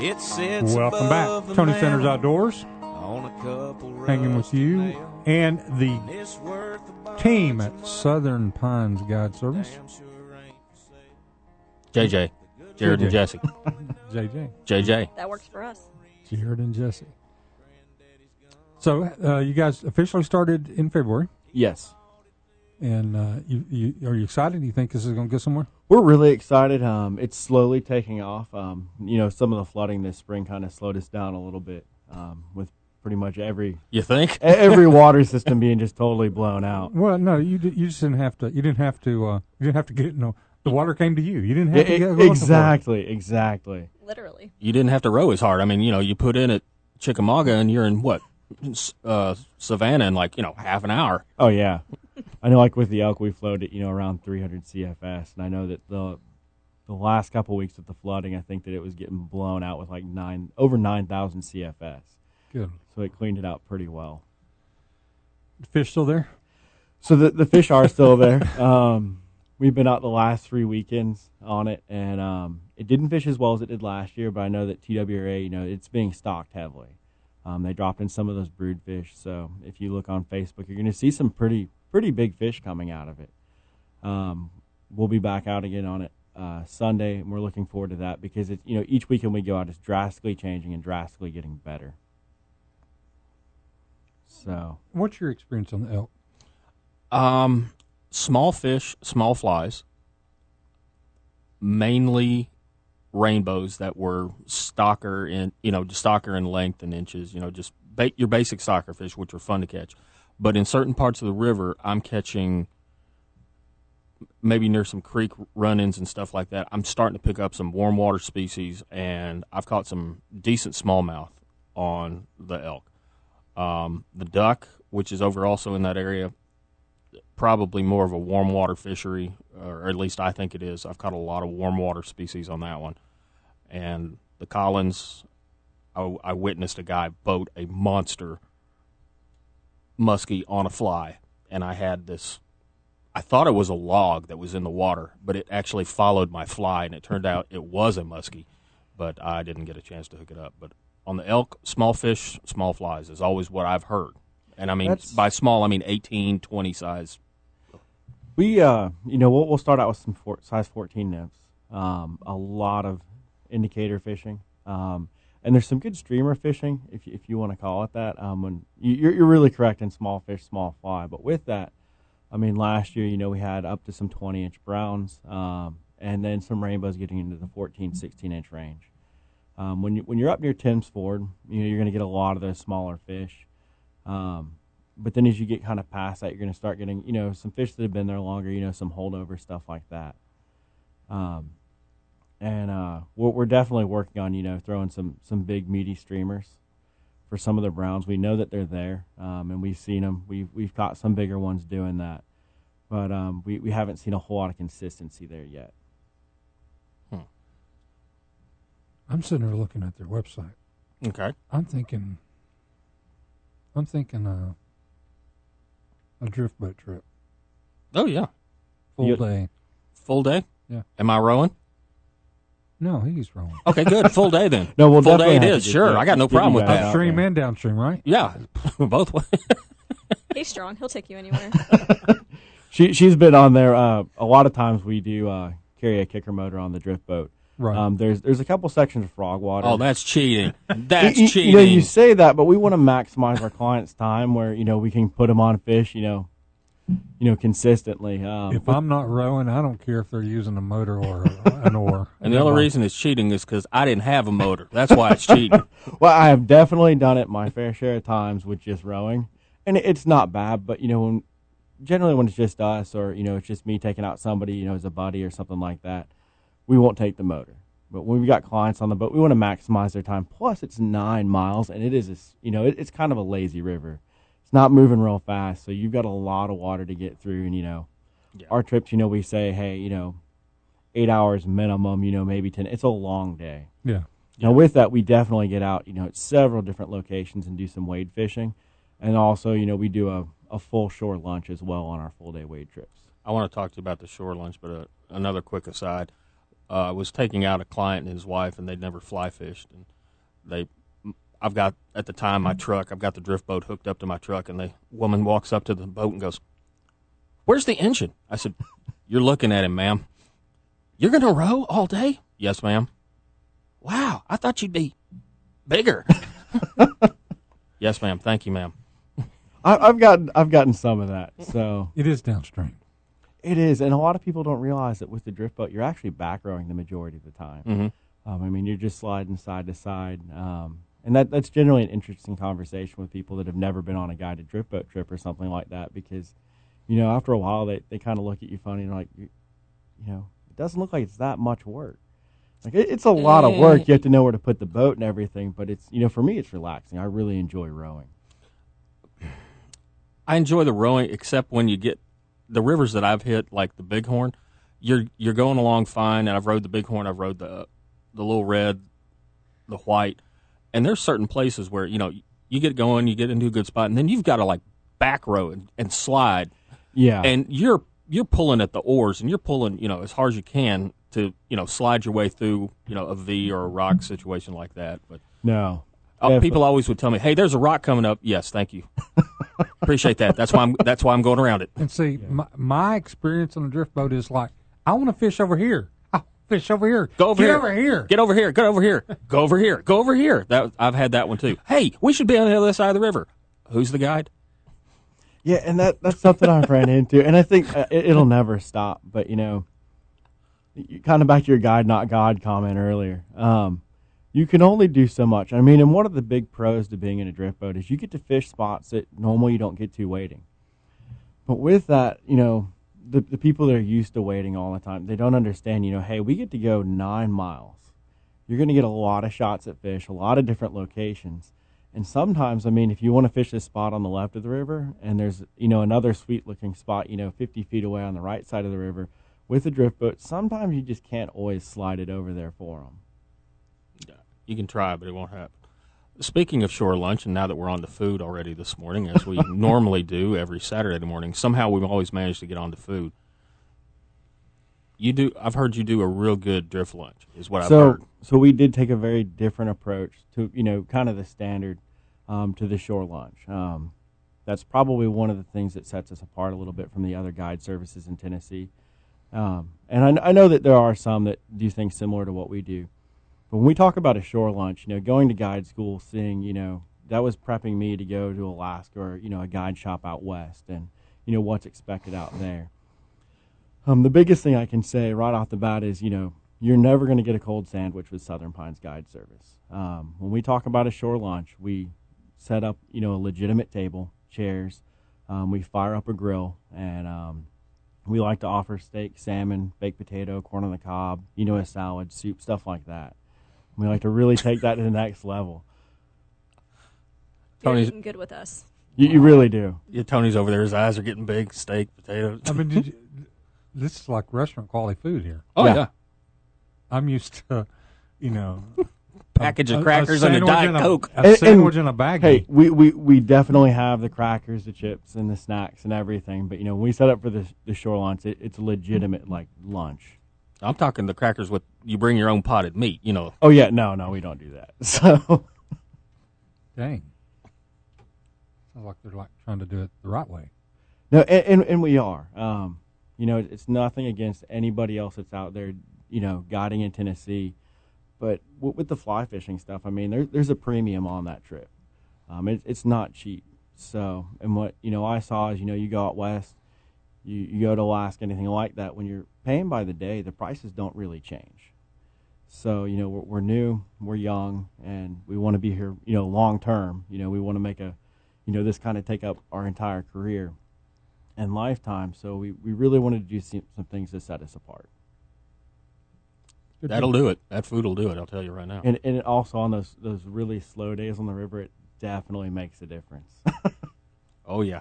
C: It sits
A: Welcome back. Tony
C: Sanders
A: Outdoors,
C: on a couple
A: hanging with you
C: nails.
A: and the
C: It's worth the bucks,
A: team at Southern Pines Guide Service.
C: damn sure ain't safe.
D: JJ, Jared and Jesse, [LAUGHS]
A: JJ.
D: JJ.
F: That works for us.
A: Jared and Jesse. So uh, you guys officially started in February,
E: Yes.
A: and uh, you, you are you excited? Do you think this is going to go somewhere?
E: We're really excited. Um, it's slowly taking off. Um, you know, some of the flooding this spring kind of slowed us down a little bit um, with pretty much every
D: You think?
E: e- every water system [LAUGHS] being just totally blown out.
A: Well, no, you did, you just didn't have to. You didn't have to. Uh, you didn't have to get no. The water came to you. You didn't have to
E: E-
A: go looking for it.
E: exactly, exactly.
F: Literally.
D: You didn't have to row as hard. I mean, you know, you put in at Chickamauga and you're in what? S- Uh, Savannah in like, you know, half an hour.
E: Oh yeah, I know. Like with the elk, we flowed at you know around 300 CFS, and I know that the the last couple weeks with the flooding, I think that it was getting blown out with like nine over 9,000 CFS.
A: Good.
E: So it cleaned it out pretty well.
A: The fish still there?
E: So the the fish are still there. [LAUGHS] Um, we've been out the last three weekends on it, and um, it didn't fish as well as it did last year. But I know that TWRA, you know, it's being stocked heavily. Um, they dropped in some of those brood fish, so if you look on Facebook, you're going to see some pretty pretty big fish coming out of it. Um, we'll be back out again on it uh, Sunday, and we're looking forward to that because it's you know each weekend we go out, it's drastically changing and drastically getting better. So
A: What's your experience on the elk?
D: Um, small fish, small flies, mainly rainbows that were stocker in, you know, stocker in length and inches, you know, just ba- your basic stocker fish, which are fun to catch. But in certain parts of the river, I'm catching maybe near some creek run-ins and stuff like that. I'm starting to pick up some warm water species, and I've caught some decent smallmouth on the elk. Um, the duck, which is over also in that area, probably more of a warm water fishery, or at least I think it is. I've caught a lot of warm water species on that one. And the Collins, I, I witnessed a guy boat a monster muskie on a fly, and I had this. I thought it was a log that was in the water, but it actually followed my fly, and it turned out it was a muskie, but I didn't get a chance to hook it up. But on the elk, small fish, small flies is always what I've heard. And I mean,
E: That's-
D: by small, I mean 18, 20 size.
E: We, uh, you know, we'll, we'll start out with some four, size 14 nymphs. Um, a lot of indicator fishing. Um, and there's some good streamer fishing, if you, if you want to call it that. Um, when you, you're, you're really correct in small fish, small fly. But with that, I mean, last year, you know, we had up to some 20 inch browns, um, and then some rainbows getting into the 14, 16 inch range. Um, when you when you're up near Tims Ford, you know, you're going to get a lot of those smaller fish. Um, but then as you get kind of past that, you're going to start getting, you know, some fish that have been there longer, you know, some holdover stuff like that. Um, and uh, we're, we're definitely working on, you know, throwing some some big meaty streamers for some of the browns. We know that they're there, um, and we've seen them. We've we've caught some bigger ones doing that, but um, we we haven't seen a whole lot of consistency there yet. Hmm.
A: I'm sitting there looking at their website.
D: Okay.
A: I'm thinking. I'm thinking uh, a drift boat trip,
D: Oh, yeah.
A: full
E: You-
A: day.
D: Full day?
A: Yeah.
D: Am I rowing?
A: No, he's wrong.
D: Okay, good. [LAUGHS] Full day then.
E: No, we'll
D: Full day it
E: have
D: is.
E: to get
D: Sure.
E: that-
D: I got no
E: get you
D: problem with that.
E: out
A: Upstream and downstream, right?
D: Yeah. [LAUGHS] Both ways. [LAUGHS]
F: He's strong. He'll take you anywhere.
E: She she's been on there. Uh, a lot of times we do uh, carry a kicker motor on the drift boat.
A: Right.
E: Um, there's there's a couple sections of frog water.
D: Oh, that's cheating. [LAUGHS] That's
E: you, you-
D: cheating.
E: You know, you say that, but we want to maximize our clients' time where you know we can put them on fish. You know, you know consistently. Um,
A: if I'm not rowing, I don't care if they're using a motor or an oar. [LAUGHS]
D: and the only reason it's cheating is because I didn't have a motor. That's why it's cheating. [LAUGHS]
E: well, I have definitely done it my fair share of times with just rowing, and it's not bad. But you know, when, generally when it's just us, or you know, it's just me taking out somebody, you know, as a buddy or something like that, we won't take the motor. But when we've got clients on the boat, we want to maximize their time. Plus, it's nine miles, and it is, a you know, it, it's kind of a lazy river. It's not moving real fast, so you've got a lot of water to get through. And you know,
D: Yeah.
E: our trips, you know, we say, hey, you know, eight hours minimum. You know, maybe ten. It's a long day.
A: Yeah.
E: Now, with that, we definitely get out, you know, at several different locations and do some wade fishing. And also, you know, we do a, a full shore lunch as well on our full day wade trips.
D: I want to talk to you about the shore lunch, but uh, another quick aside. Uh, I was taking out a client and his wife, and they'd never fly fished. And they, I've got at the time my truck. I've got the drift boat hooked up to my truck, and the woman walks up to the boat and goes, "Where's the engine?" I said, "You're looking at him, ma'am. You're going to row all day?" Yes, ma'am. Wow, I thought you'd be bigger. [LAUGHS] yes, ma'am. Thank you, ma'am.
E: I, I've gotten I've gotten some of that. So
A: It is downstream.
E: It is, and a lot of people don't realize that with the drift boat, you're actually back rowing the majority of the time.
D: Mhm.
E: Um, I mean, you're just sliding side to side, um, and that that's generally an interesting conversation with people that have never been on a guided drift boat trip or something like that, because you know after a while they, they kind of look at you funny and like, you, you know, it doesn't look like it's that much work. Like it, it's a lot of work. You have to know where to put the boat and everything, but it's you know for me it's relaxing. I really enjoy rowing.
D: I enjoy the rowing, except when you get the rivers that I've hit, like the Bighorn. You're you're going along fine, and I've rode the Bighorn. I've rode the the little red, the white, and there's certain places where you know you get going, you get into a good spot, and then you've got to like back row and, and slide,
E: Yeah,
D: and you're you're pulling at the oars, and you're pulling you know as hard as you can to you know slide your way through you know a V or a rock situation like that. But
E: no,
D: uh,
E: Definitely.
D: people always would tell me, "Hey, there's a rock coming up." Yes, thank you. [LAUGHS] Appreciate that. That's why I'm that's why I'm going around it.
A: And see, my, my experience on a drift boat is like, I want to fish over here. [LAUGHS] I fish over here.
D: Go over
A: Get
D: here.
A: over here.
D: Get over here. Get over here. Go over here. Go over here. That I've had that one too. Hey, we should be on the other side of the river. Who's the guide?
E: Yeah, and that that's something I've ran into, and I think uh, it, it'll never stop. But you know, you, kind of back to your guide, not God comment earlier. Um, you can only do so much. I mean, and one of the big pros to being in a drift boat is you get to fish spots that normally you don't get to wading. But with that, you know, the the people that are used to wading all the time, they don't understand. You know, hey, we get to go nine miles. You're going to get a lot of shots at fish, a lot of different locations. And sometimes, I mean, if you want to fish this spot on the left of the river, and there's you know another sweet looking spot, you know, 50 feet away on the right side of the river with a drift boat, sometimes you just can't always slide it over there for them.
D: You can try, but it won't happen. Speaking of shore lunch, and now that we're on to food already this morning, as we [LAUGHS] normally do every Saturday morning, somehow we've always managed to get on to food. You do. I've heard you do a real good drift lunch. Is what I've
E: so,
D: heard.
E: so we did take a very different approach to you know kind of the standard um, to the shore lunch. Um, that's probably one of the things that sets us apart a little bit from the other guide services in Tennessee. Um, and I, I know that there are some that do things similar to what we do. But when we talk about a shore lunch, you know, going to guide school, seeing, you know, that was prepping me to go to Alaska or, you know, a guide shop out west and, you know, what's expected out there. Um, the biggest thing I can say right off the bat is, you know, you're never going to get a cold sandwich with Southern Pines Guide Service. Um, when we talk about a shore lunch, we set up, you know, a legitimate table, chairs. Um, we fire up a grill, and um, we like to offer steak, salmon, baked potato, corn on the cob, you know, a salad, soup, stuff like that. We like to really take that to the next level.
F: You're
D: Tony's-
F: eating good with us.
E: You, you really do.
D: Yeah, Tony's over there. His eyes are getting big. Steak, potatoes.
A: I mean, did you, this is like restaurant quality food here.
D: oh
E: yeah.
D: yeah.
A: I'm used to, you know, [LAUGHS]
D: Package of crackers and a
A: sandwich
D: diet
A: and
D: coke.
A: A,
E: And-
A: sandwich
E: and-
A: and a baggie.
E: Hey, we, we, we definitely have the crackers, the chips, and the snacks and everything. But you know, when we set up for the the shore lunch, it, it's a legitimate like lunch.
D: I'm talking the crackers with you bring your own potted meat. You know,
E: Oh yeah, no, no, we don't do that. [LAUGHS] So
A: Dang. Sounds like they're like trying to do it the right way.
E: no, and, and, and we are. Um, you know, it's nothing against anybody else that's out there. You know, guiding in Tennessee, but with the fly fishing stuff, I mean, there's there's a premium on that trip. Um, it, it's not cheap. So, and what you know, I saw is you know, you go out west, you you go to Alaska, anything like that. When you're paying by the day, the prices don't really change. So, you know, we're, we're new, we're young, and we want to be here, you know, long term. You know, we want to make a, you know, this kind of take up our entire career and lifetime. So we, we really wanted to do some, some things to set us apart.
D: That'll do it. That food will do it. I'll tell you right now.
E: And, and it also on those, those really slow days on the river, it definitely makes a difference. [LAUGHS]
D: Oh yeah.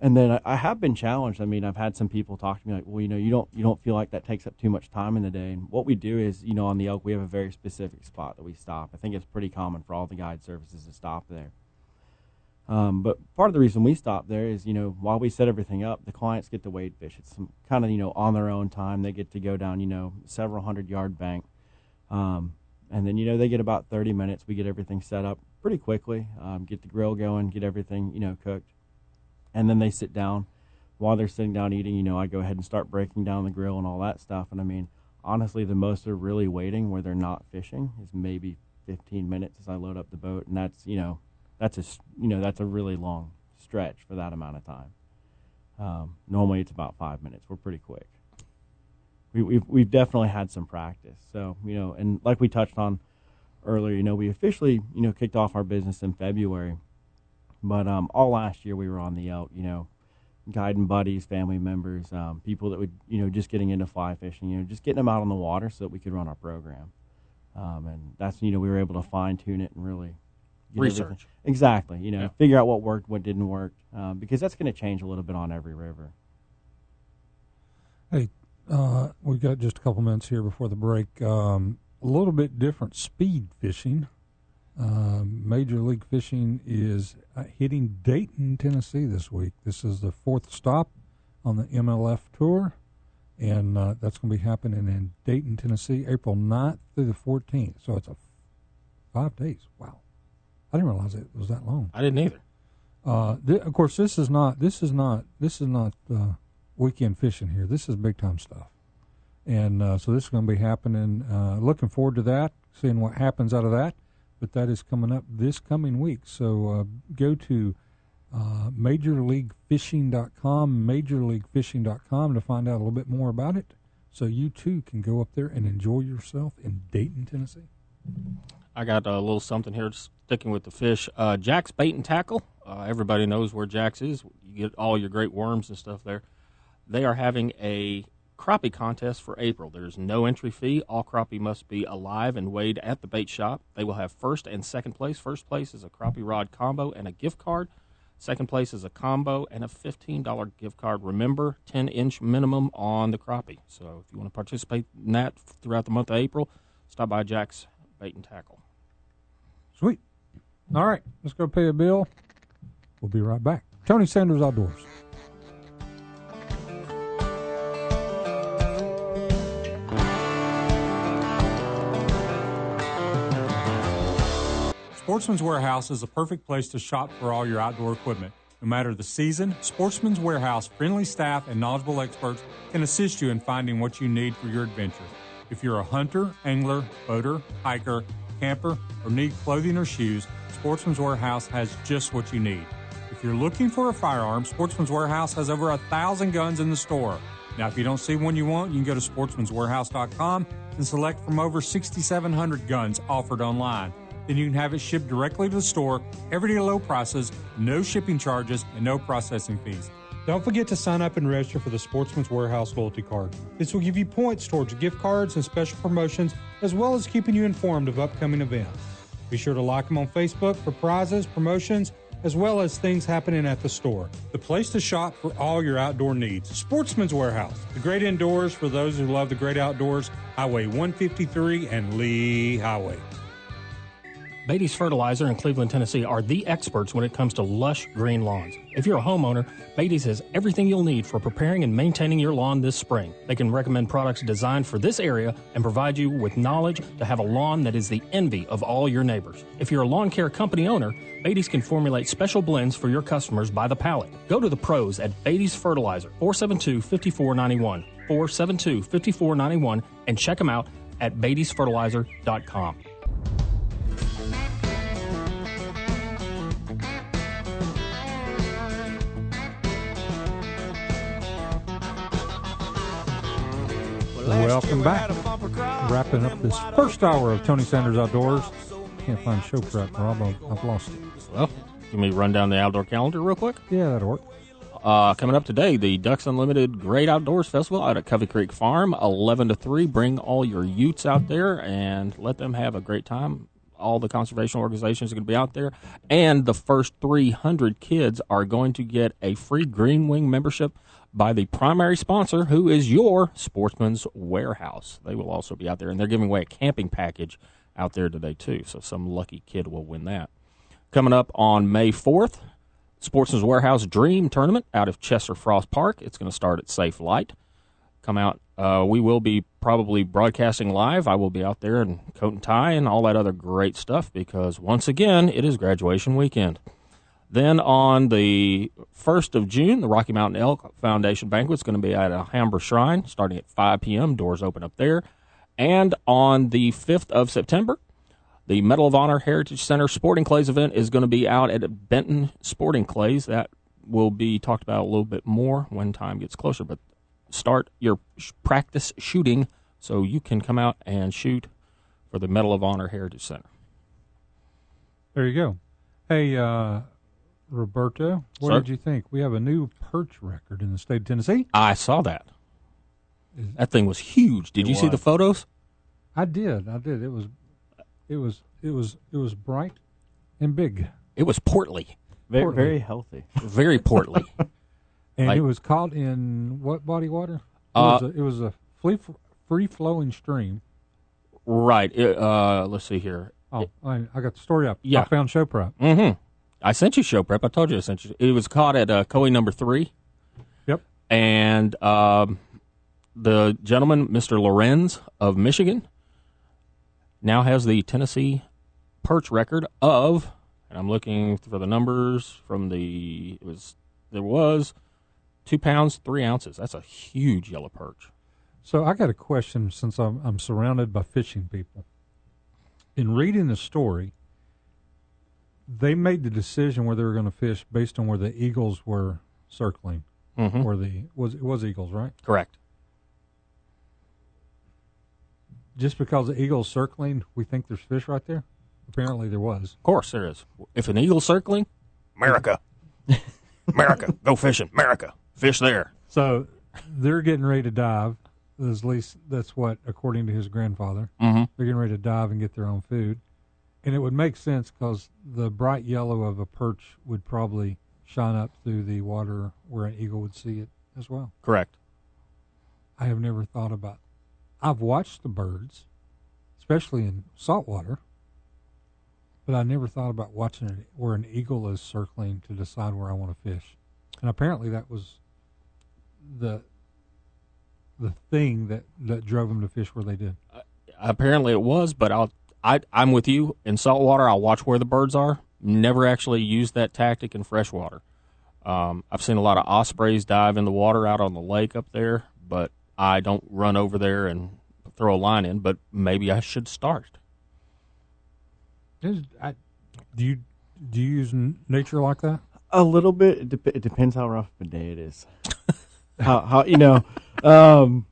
E: And then I, I have been challenged. I mean, I've had some people talk to me like, well, you know, you don't you don't feel like that takes up too much time in the day. And what we do is, you know, on the elk, we have a very specific spot that we stop. I think it's pretty common for all the guide services to stop there. Um, but part of the reason we stop there is, you know, while we set everything up, the clients get to wade fish. It's some kind of, you know, on their own time. They get to go down, you know, several hundred yard bank. Um, and then, you know, they get about 30 minutes. We get everything set up pretty quickly, um, get the grill going, get everything, you know, cooked. And then they sit down. While they're sitting down eating, you know, I go ahead and start breaking down the grill and all that stuff. And I mean, honestly, the most they're really waiting where they're not fishing is maybe 15 minutes as I load up the boat, and that's you know that's a you know that's a really long stretch for that amount of time. Um, normally it's about five minutes. We're pretty quick. We, we've we've definitely had some practice. So you know, and like we touched on earlier, you know, we officially you know kicked off our business in February, but um, all last year we were on the elk. You know, guiding buddies, family members, um, people that would you know just getting into fly fishing. You know, just getting them out on the water so that we could run our program. Um, and that's you know we were able to fine tune it and really get everything-
D: Research.
E: exactly. You know,
D: Yeah.
E: figure out what worked, what didn't work, um, because that's going to change a little bit on every river.
A: Hey, uh, we've got just a couple minutes here before the break. Um, a little bit different speed fishing. Um, Major League Fishing is uh, hitting Dayton, Tennessee this week. This is the fourth stop on the MLF tour, and uh, that's going to be happening in Dayton, Tennessee, April 9th through the 14th. So it's a f- five days. Wow. I didn't realize it was that long.
D: I didn't either.
A: Uh, th- of course, this is not this is not this is not uh, weekend fishing here. This is big time stuff, and uh, so this is going to be happening. Uh, looking forward to that, seeing what happens out of that. But that is coming up this coming week. So uh, go to uh, majorleaguefishing.com, majorleaguefishing.com to find out a little bit more about it. So you too can go up there and enjoy yourself in Dayton, Tennessee.
D: I got a little something here, sticking with the fish. Uh, Jack's Bait and Tackle. Uh, everybody knows where Jack's is. You get all your great worms and stuff there. They are having a crappie contest for April. There's no entry fee. All crappie must be alive and weighed at the bait shop. They will have first and second place. First place is a crappie rod combo and a gift card. Second place is a combo and a $15 gift card. Remember, 10 inch minimum on the crappie. So if you want to participate in that throughout the month of April, stop by Jack's Bait and Tackle.
A: Sweet. All right, let's go pay a bill. We'll be right back. Tony Sanders Outdoors.
G: Sportsman's Warehouse is the perfect place to shop for all your outdoor equipment. No matter the season, Sportsman's Warehouse friendly staff and knowledgeable experts can assist you in finding what you need for your adventure. If you're a hunter, angler, boater, hiker, camper, or need clothing or shoes, Sportsman's Warehouse has just what you need. If you're looking for a firearm, Sportsman's Warehouse has over a thousand guns in the store. Now, if you don't see one you want, you can go to sportsmanswarehouse.com and select from over 6,700 guns offered online. Then you can have it shipped directly to the store, everyday low prices, no shipping charges, and no processing fees. Don't forget to sign up and register for the Sportsman's Warehouse loyalty card. This will give you points towards gift cards and special promotions, as well as keeping you informed of upcoming events. Be sure to like them on Facebook for prizes, promotions, as well as things happening at the store. The place to shop for all your outdoor needs. Sportsman's Warehouse, the great indoors for those who love the great outdoors. Highway 153 and Lee Highway.
D: Beatty's Fertilizer in Cleveland, Tennessee are the experts when it comes to lush green lawns. If you're a homeowner, Beatty's has everything you'll need for preparing and maintaining your lawn this spring. They can recommend products designed for this area and provide you with knowledge to have a lawn that is the envy of all your neighbors. If you're a lawn care company owner, Beatty's can formulate special blends for your customers by the pallet. Go to the pros at Beatty's Fertilizer, 472 5491, 472 5491, and check them out at Beatty'sFertilizer.com.
A: Welcome back. Wrapping up this first hour of Tony Sanders Outdoors. Can't find show prep, Rob. I've lost it.
D: Well, let me run down the outdoor calendar real quick.
A: Yeah, that'll work.
D: Uh, coming up today, the Ducks Unlimited Great Outdoors Festival out at Covey Creek Farm, 11 to 3. Bring all your utes out there and let them have a great time. All the conservation organizations are going to be out there. And the first 300 kids are going to get a free Green Wing membership by the primary sponsor, who is your Sportsman's Warehouse. They will also be out there, and they're giving away a camping package out there today, too. So some lucky kid will win that. Coming up on May 4th, Sportsman's Warehouse Dream Tournament out of Chester Frost Park. It's going to start at Safe Light. Come out. Uh, we will be probably broadcasting live. I will be out there in coat and tie and all that other great stuff because once again, it is graduation weekend. Then on the 1st of June, the Rocky Mountain Elk Foundation banquet is going to be at a Alhambra Shrine starting at 5 p.m. Doors open up there. And on the 5th of September, The Medal of Honor Heritage Center Sporting Clays event is going to be out at Benton Sporting Clays. That will be talked about a little bit more when time gets closer. But start your practice shooting so you can come out and shoot for the Medal of Honor Heritage Center.
A: There you go. Hey, uh, Roberto, what
D: Sir?
A: did you think? We have a new perch record in the state of Tennessee.
D: I saw that.
A: Is-
D: That thing was huge. Did
E: It
D: you see the photos?
A: I did. I did. It was, it was, it was, it was bright and big,
D: It was portly,
E: Very,
A: Portly.
E: very healthy. [LAUGHS]
D: very portly.
A: and
D: Like-
A: it was caught in what body water? It
D: Uh,
A: was a, it was a free, free flowing stream.
D: right. It, uh, let's see here.
A: Oh, I, I got the story up.
D: Yeah.
A: I found show prep.
D: Mm-hmm. I sent you show prep. I told you I sent you. It was caught at uh, Coe number three.
A: Yep.
D: And um, the gentleman, Mr. Lorenz of Michigan, now has the Tennessee perch record of, and I'm looking for the numbers from the, it was, there was two pounds, three ounces. That's a huge yellow perch.
A: So I got a question since I'm, I'm surrounded by fishing people. In reading the story, they made the decision where they were going to fish based on where the eagles were circling,
D: Mm-hmm.
A: or the was it was eagles, right?
D: Correct.
A: Just because the eagles circling, we think there's fish right there. Apparently, there was.
D: Of course there is. If an eagle's circling, America. [LAUGHS] America. Go fishing. America. Fish there.
A: So they're getting ready to dive. At least that's what, according to his grandfather,
D: Mm-hmm.
A: they're getting ready to dive and get their own food. And it would make sense because the bright yellow of a perch would probably shine up through the water where an eagle would see it as well.
D: Correct.
A: I have never thought about. I've watched the birds, especially in saltwater, but I never thought about watching it where an eagle is circling to decide where I want to fish. And apparently, that was the the thing that that drove them to fish where they did.
D: Uh, apparently it was, but I'll I I'm with you. In saltwater, I'll watch where the birds are. Never actually use that tactic in freshwater. Um, I've seen a lot of ospreys dive in the water out on the lake up there, but I don't run over there and throw a line in. But maybe I should start.
A: Is- I, do you do you use n- nature like that?
E: A little bit. It, dep- it depends how rough of a day it is. [LAUGHS] how how you know? Um,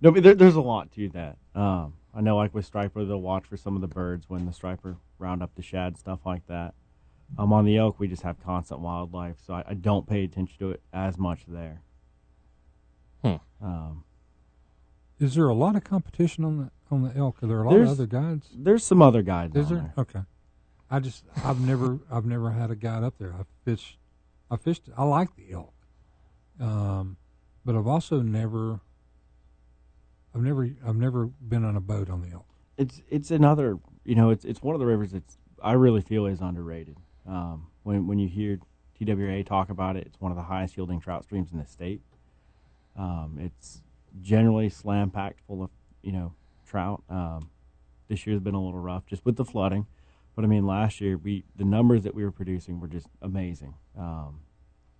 E: no, but there, there's a lot to that. Um, I know, like with striper, they'll watch for some of the birds when the striper round up the shad, stuff like that. Um, on the elk, we just have constant wildlife, so I, I don't pay attention to it as much there.
D: Hmm.
E: Um,
A: Is there a lot of competition on the on the elk? Are there a lot of
E: There's-
A: other guides?
E: there's some other guides.
A: Is
E: on
A: there? Okay. I just I've never [LAUGHS] I've never had a guide up there. I fished I fished I like the elk. Um but I've also never I've never I've never been on a boat on the elk.
E: it's it's another you know it's it's one of the rivers that's I really feel is underrated. Um, when when you hear TWA talk about it, it's one of the highest yielding trout streams in the state. Um, it's generally slam packed full of you know trout. Um, this year's been a little rough just with the flooding, but I mean last year we the numbers that we were producing were just amazing, um,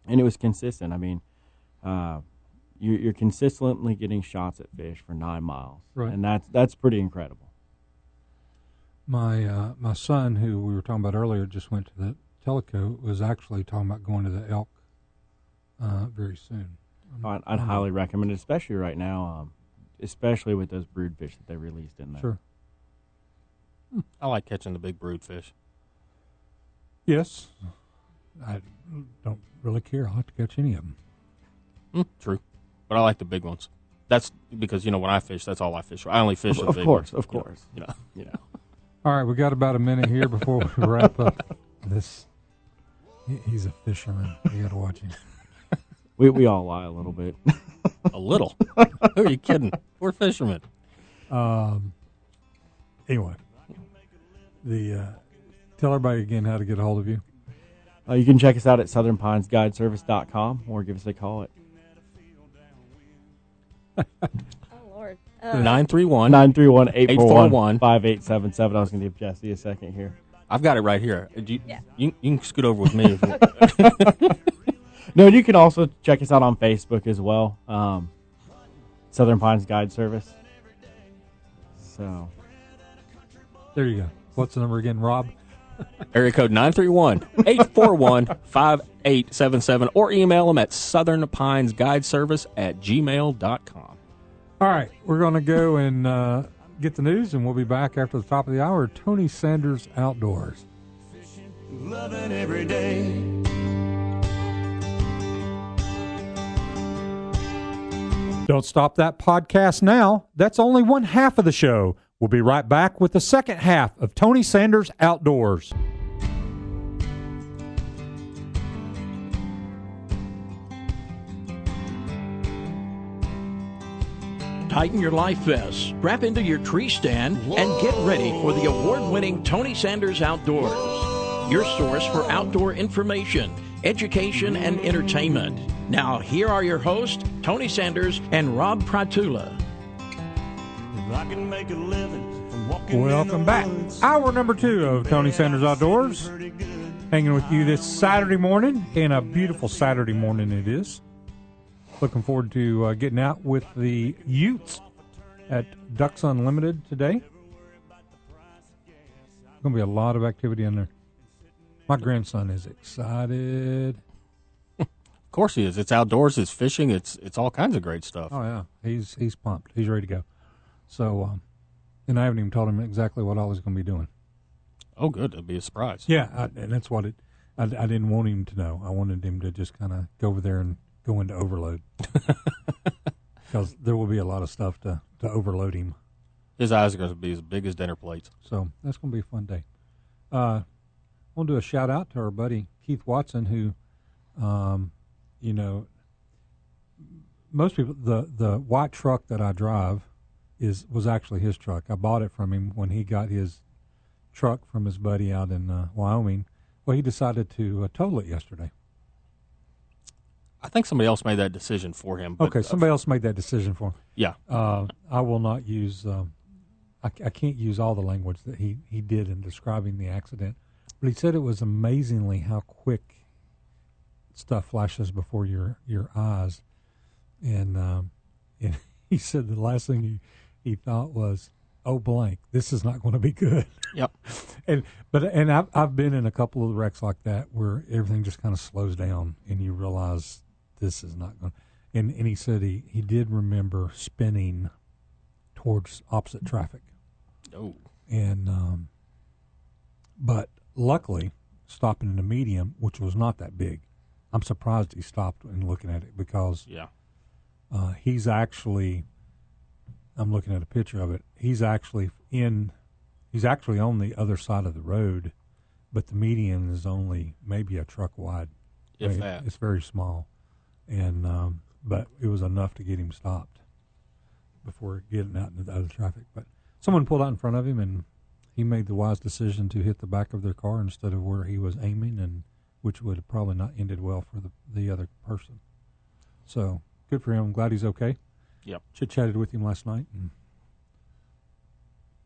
E: and it was consistent. I mean. Uh, you're, you're consistently getting shots at fish for nine miles,
A: Right.
E: and that's that's pretty incredible.
A: My uh, my son who we were talking about earlier just went to the Tellico was actually talking about going to the elk uh, very soon.
E: I'd, I'd highly recommend it, especially right now, um, especially with those brood fish that they released in there.
A: Sure.
D: I like catching the big brood fish.
A: Yes. I don't really care. I like to catch any of them.
D: Hmm, true, but I like the big ones. That's because you know when I fish, that's all I fish. I only fish
E: Of,
D: the
E: of
D: big
E: course,
D: ones,
E: of
D: you know,
E: course.
D: You know,
E: You know, [LAUGHS]
A: All right, we got about a minute here before we [LAUGHS] wrap up. this. He's a fisherman. You got to watch him. [LAUGHS]
E: we we all lie a little bit.
D: a little. Who are you kidding? We're fishermen.
A: Um. Anyway, the uh, tell everybody again how to get a hold of you.
E: uh, you can check us out at southernpinesguideservice.com or give us a call at
F: Lord. Uh,
D: Nine three one.
E: 931 841
D: 841.
E: 5877. I was going to give Jessie a second here.
D: I've got it right here. Do you,
F: Yeah.
D: you, you can scoot over with me. If you, [LAUGHS]
E: No, you can also check us out on Facebook as well. Um, Southern Pines Guide Service. So,
A: There you go. What's the number again, Rob?
D: Area code 931-841-5877 or email them at southernpinesguideservice at gmail.com.
A: All right, we're going to go and uh, get the news, and we'll be back after the top of the hour. Tony Sanders Outdoors.
C: Loving every day.
G: Don't stop that podcast now. That's only one half of the show. We'll be right back with the second half of Tony Sanders Outdoors.
B: Tighten your life vests, strap into your tree stand, and get ready for the award winning Tony Sanders Outdoors. Your source for outdoor information, education, and entertainment. Now, here are your hosts, Tony Sanders and Rob Pratula.
G: Welcome
C: the
G: back.
C: woods,
G: Hour number two of Tony Sanders Outdoors. Hanging with you this Saturday morning, and a beautiful Saturday morning it is. Looking forward to uh, getting out with the Utes at Ducks Unlimited today. Going to be a lot of activity in there. My grandson is excited.
D: Of course he is. It's outdoors, it's fishing, it's it's all kinds of great stuff.
A: Oh yeah, he's he's pumped. He's ready to go. So, um, and I haven't even told him exactly what I was going to be doing.
D: Oh, good. It'll be a surprise.
A: Yeah, I, and that's what it. I, I didn't want him to know. I wanted him to just kind of go over there and go into overload [LAUGHS] because there will be a lot of stuff to to overload him.
D: His eyes are going to be as big as dinner plates.
A: So that's going to be a fun day. Uh, I want to do a shout out to our buddy Keith Watson, who, um, you know, most people the the white truck that I drive is was actually his truck. I bought it from him when he got his truck from his buddy out in uh, Wyoming. Well, he decided to uh, total it yesterday.
D: I think somebody else made that decision for him. But,
A: Okay,
D: uh,
A: somebody else made that decision for him.
D: yeah.
A: Uh, I will not use. Um, I, I can't use all the language that he, he did in describing the accident, but he said it was amazingly how quick stuff flashes before your your eyes, and um, [LAUGHS] and he said the last thing he he thought was, "Oh blank, this is not going to be good." [LAUGHS]
D: Yep. [LAUGHS]
A: and but and I've I've been in a couple of wrecks like that where everything just kind of slows down and you realize this is not going. And and he said he he did remember spinning towards opposite traffic
D: Oh.
A: and um, but luckily stopping in the medium, which was not that big. I'm surprised he stopped and looking at it because
D: Yeah.
A: uh, he's actually. I'm looking at a picture of it. He's actually in. He's actually on the other side of the road, but the median is only maybe a truck wide.
D: If
A: I mean,
D: that.
A: It's very small, and um, but it was enough to get him stopped before getting out into the other traffic. But someone pulled out in front of him, and he made the wise decision to hit the back of their car instead of where he was aiming, and which would have probably not ended well for the the other person. So good for him. I'm glad he's okay.
D: Yep.
A: Chit chatted with him last night, and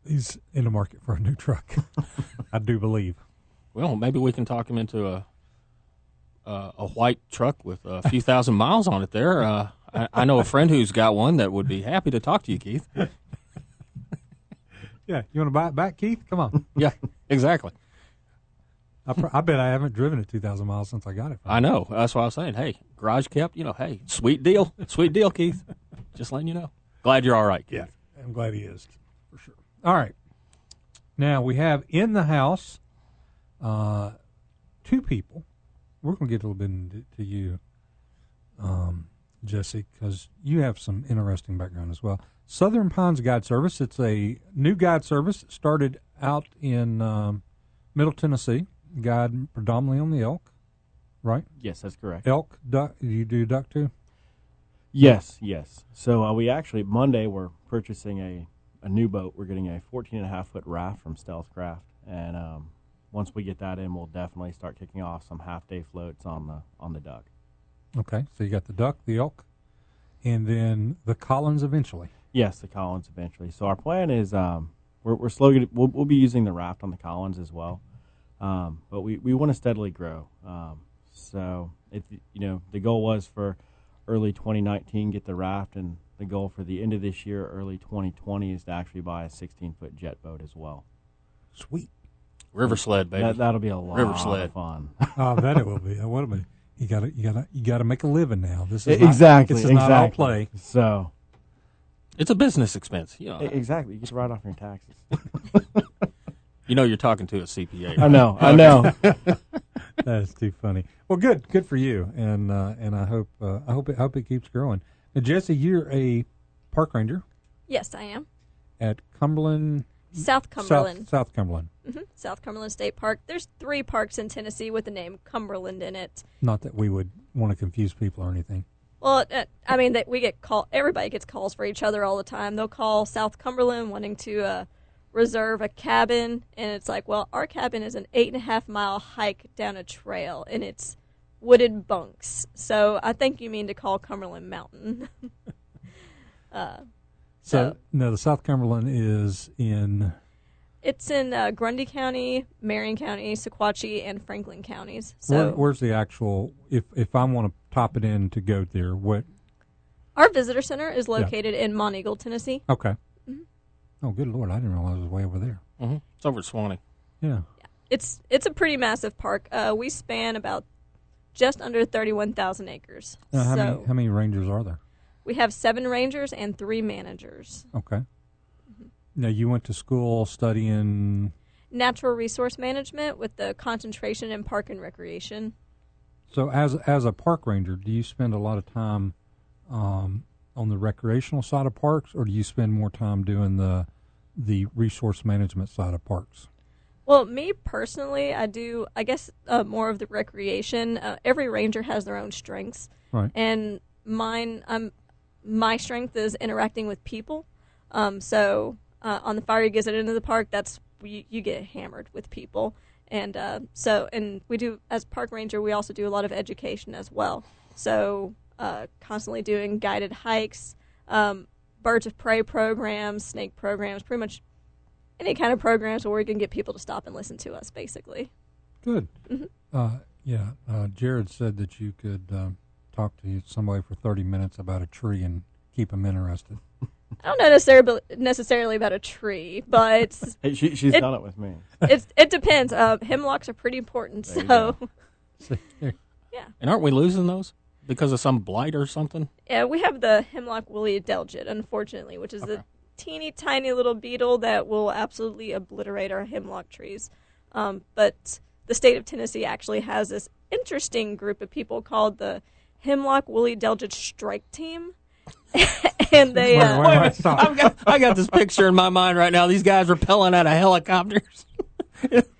A: he's in the market for a new truck. [LAUGHS] I do believe.
D: Well, maybe we can talk him into a uh, a white truck with a few thousand miles on it. There, uh, I, I know a friend who's got one that would be happy to talk to you, Keith. [LAUGHS]
A: Yeah, you want to buy it back, Keith? Come on.
D: Yeah, exactly.
A: I, pr- I bet I haven't driven it 2,000 miles since I got it.
D: I know. That's why I was saying, hey, garage kept. You know, hey, sweet deal, sweet deal, Keith. Just letting you know. Glad you're all right, Keith.
A: Yeah, I'm glad he is for sure. All right. Now we have in the house uh, two people. We're going to get a little bit into to you, um, Jessie, because you have some interesting background as well. Southern Pines Guide Service. It's a new guide service. It started out in um, Middle Tennessee. Guide predominantly on the elk, right?
E: Yes, that's correct.
A: Elk, duck. You do duck too.
E: Yes, yes. So uh, we actually Monday we're purchasing a, a new boat. We're getting a 14 and a half foot raft from Stealthcraft, and um, once we get that in, we'll definitely start kicking off some half day floats on the on the duck.
A: Okay, so you got the duck, the elk, and then the Collins eventually.
E: Yes, the Collins eventually. So our plan is um, we're we're slowly we'll, we'll be using the raft on the Collins as well, um, but we, we want to steadily grow. Um, so if you know the goal was for early 2019 get the raft, and the goal for the end of this year, early 2020, is to actually buy a 16 foot jet boat as well.
A: Sweet.
D: River sled, baby.
E: That, that'll be a lot
D: River sled.
E: of fun. [LAUGHS]
A: Oh, that it will be. What will be? You got to you got to you got to make a living now. This is not-
E: exactly.
A: This is
E: exactly.
A: not all play.
E: So
D: it's a business expense. You know,
E: e- exactly, you get to write off your taxes. [LAUGHS]
D: you know you're talking to a CPA.
E: I know. I know. [LAUGHS]
A: That's too funny. Well, good, good for you, and uh, and I hope uh, I hope it, hope it keeps growing. Now, Jessie, you're a park ranger
F: Yes, I am.
A: at Cumberland,
F: South Cumberland.
A: South, South Cumberland.
F: hmm South Cumberland State Park. There's three parks in Tennessee with the name Cumberland in it.
A: Not that we would want to confuse people or anything.
F: Well, uh, I mean, that we get call. Everybody gets calls for each other all the time. They'll call South Cumberland wanting to uh, reserve a cabin, and it's like, well, our cabin is an eight and a half mile hike down a trail, and it's wooded bunks. So I think you mean to call Cumberland Mountain. [LAUGHS] uh,
A: So
F: So-
A: no, the South Cumberland is in.
F: it's in uh, Grundy County, Marion County, Sequatchie, and Franklin counties. So
A: where, where's the actual? If if I want to top it in to go there, what?
F: our visitor center is located in Monteagle, Tennessee.
A: Okay.
F: Mm-hmm.
A: Oh, good lord! I didn't realize it was way over there.
D: hmm It's over at Sewanee.
A: Yeah.
F: It's it's a pretty massive park. Uh, we span about just under thirty-one thousand acres.
A: Now, how
F: so
A: many how many rangers are there?
F: we have seven rangers and three managers.
A: Okay.
F: Mm-hmm.
A: Now you went to school studying.
F: Natural resource management with the concentration in park and recreation.
A: So as as a park ranger, do you spend a lot of time um, on the recreational side of parks, or do you spend more time doing the the resource management side of parks?
F: Well, me personally, I do. I guess uh, more of the recreation. Uh, every ranger has their own strengths,
A: Right.
F: and mine. Um, my strength is interacting with people. Um, so uh, on the fire you get into the park, that's you, you get hammered with people, and uh, so and we do as park ranger, we also do a lot of education as well. So uh, constantly doing guided hikes, um, birds of prey programs, snake programs, pretty much any kind of programs where we can get people to stop and listen to us, basically.
A: Good.
F: Mm-hmm.
A: Uh, yeah. Uh, Jarred said that you could um, talk to somebody for thirty minutes about a tree and keep them interested.
F: I don't know necessarily necessarily about a tree, but [LAUGHS]
E: Hey, she, she's
F: It-
E: done it with me.
F: it's it depends. Uh, hemlocks are pretty important,
E: There you
F: so [LAUGHS]
A: yeah.
D: And aren't we losing those because of some blight or something?
F: yeah, we have the hemlock woolly adelgid, unfortunately, which is a teeny tiny little beetle that will absolutely obliterate our hemlock trees. Um, but the state of Tennessee actually has this interesting group of people called the Hemlock Woolly Adelgid Strike Team, [LAUGHS] and they uh,
A: wait, wait, [LAUGHS] stop.
D: I've got, I got this picture in my mind right now. These guys rappelling out of helicopters. [LAUGHS]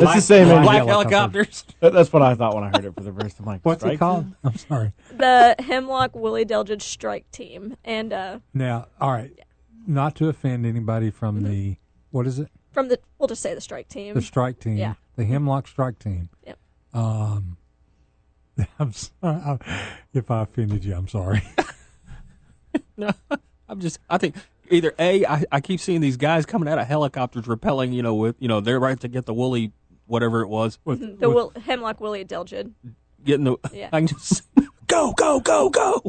E: It's the same
A: Black.
D: Black
A: helicopters.
D: helicopters.
E: That's what I thought when I heard it for the first time. Like,
A: What's it called?
E: team?
A: I'm sorry.
F: the Hemlock Woolly Adelgid Strike Team, and uh,
A: Now, all right. Not to offend anybody from
F: Mm-hmm.
A: the what is it?
F: from the we'll just say the Strike Team.
A: The strike team.
F: Yeah.
A: The Hemlock Strike Team.
F: Yep.
A: Um, [LAUGHS] I'm sorry. I'm- if I offended you, I'm sorry. [LAUGHS]
D: No, I'm just. I think either a. I, I keep seeing these guys coming out of helicopters repelling You know, with you know, they're right to get the woolly, whatever it was,
A: With,
F: the
A: with-
F: Will, Hemlock Woolly Adelgid.
D: getting the.
F: Yeah.
D: I can just [LAUGHS] go, go, go, go.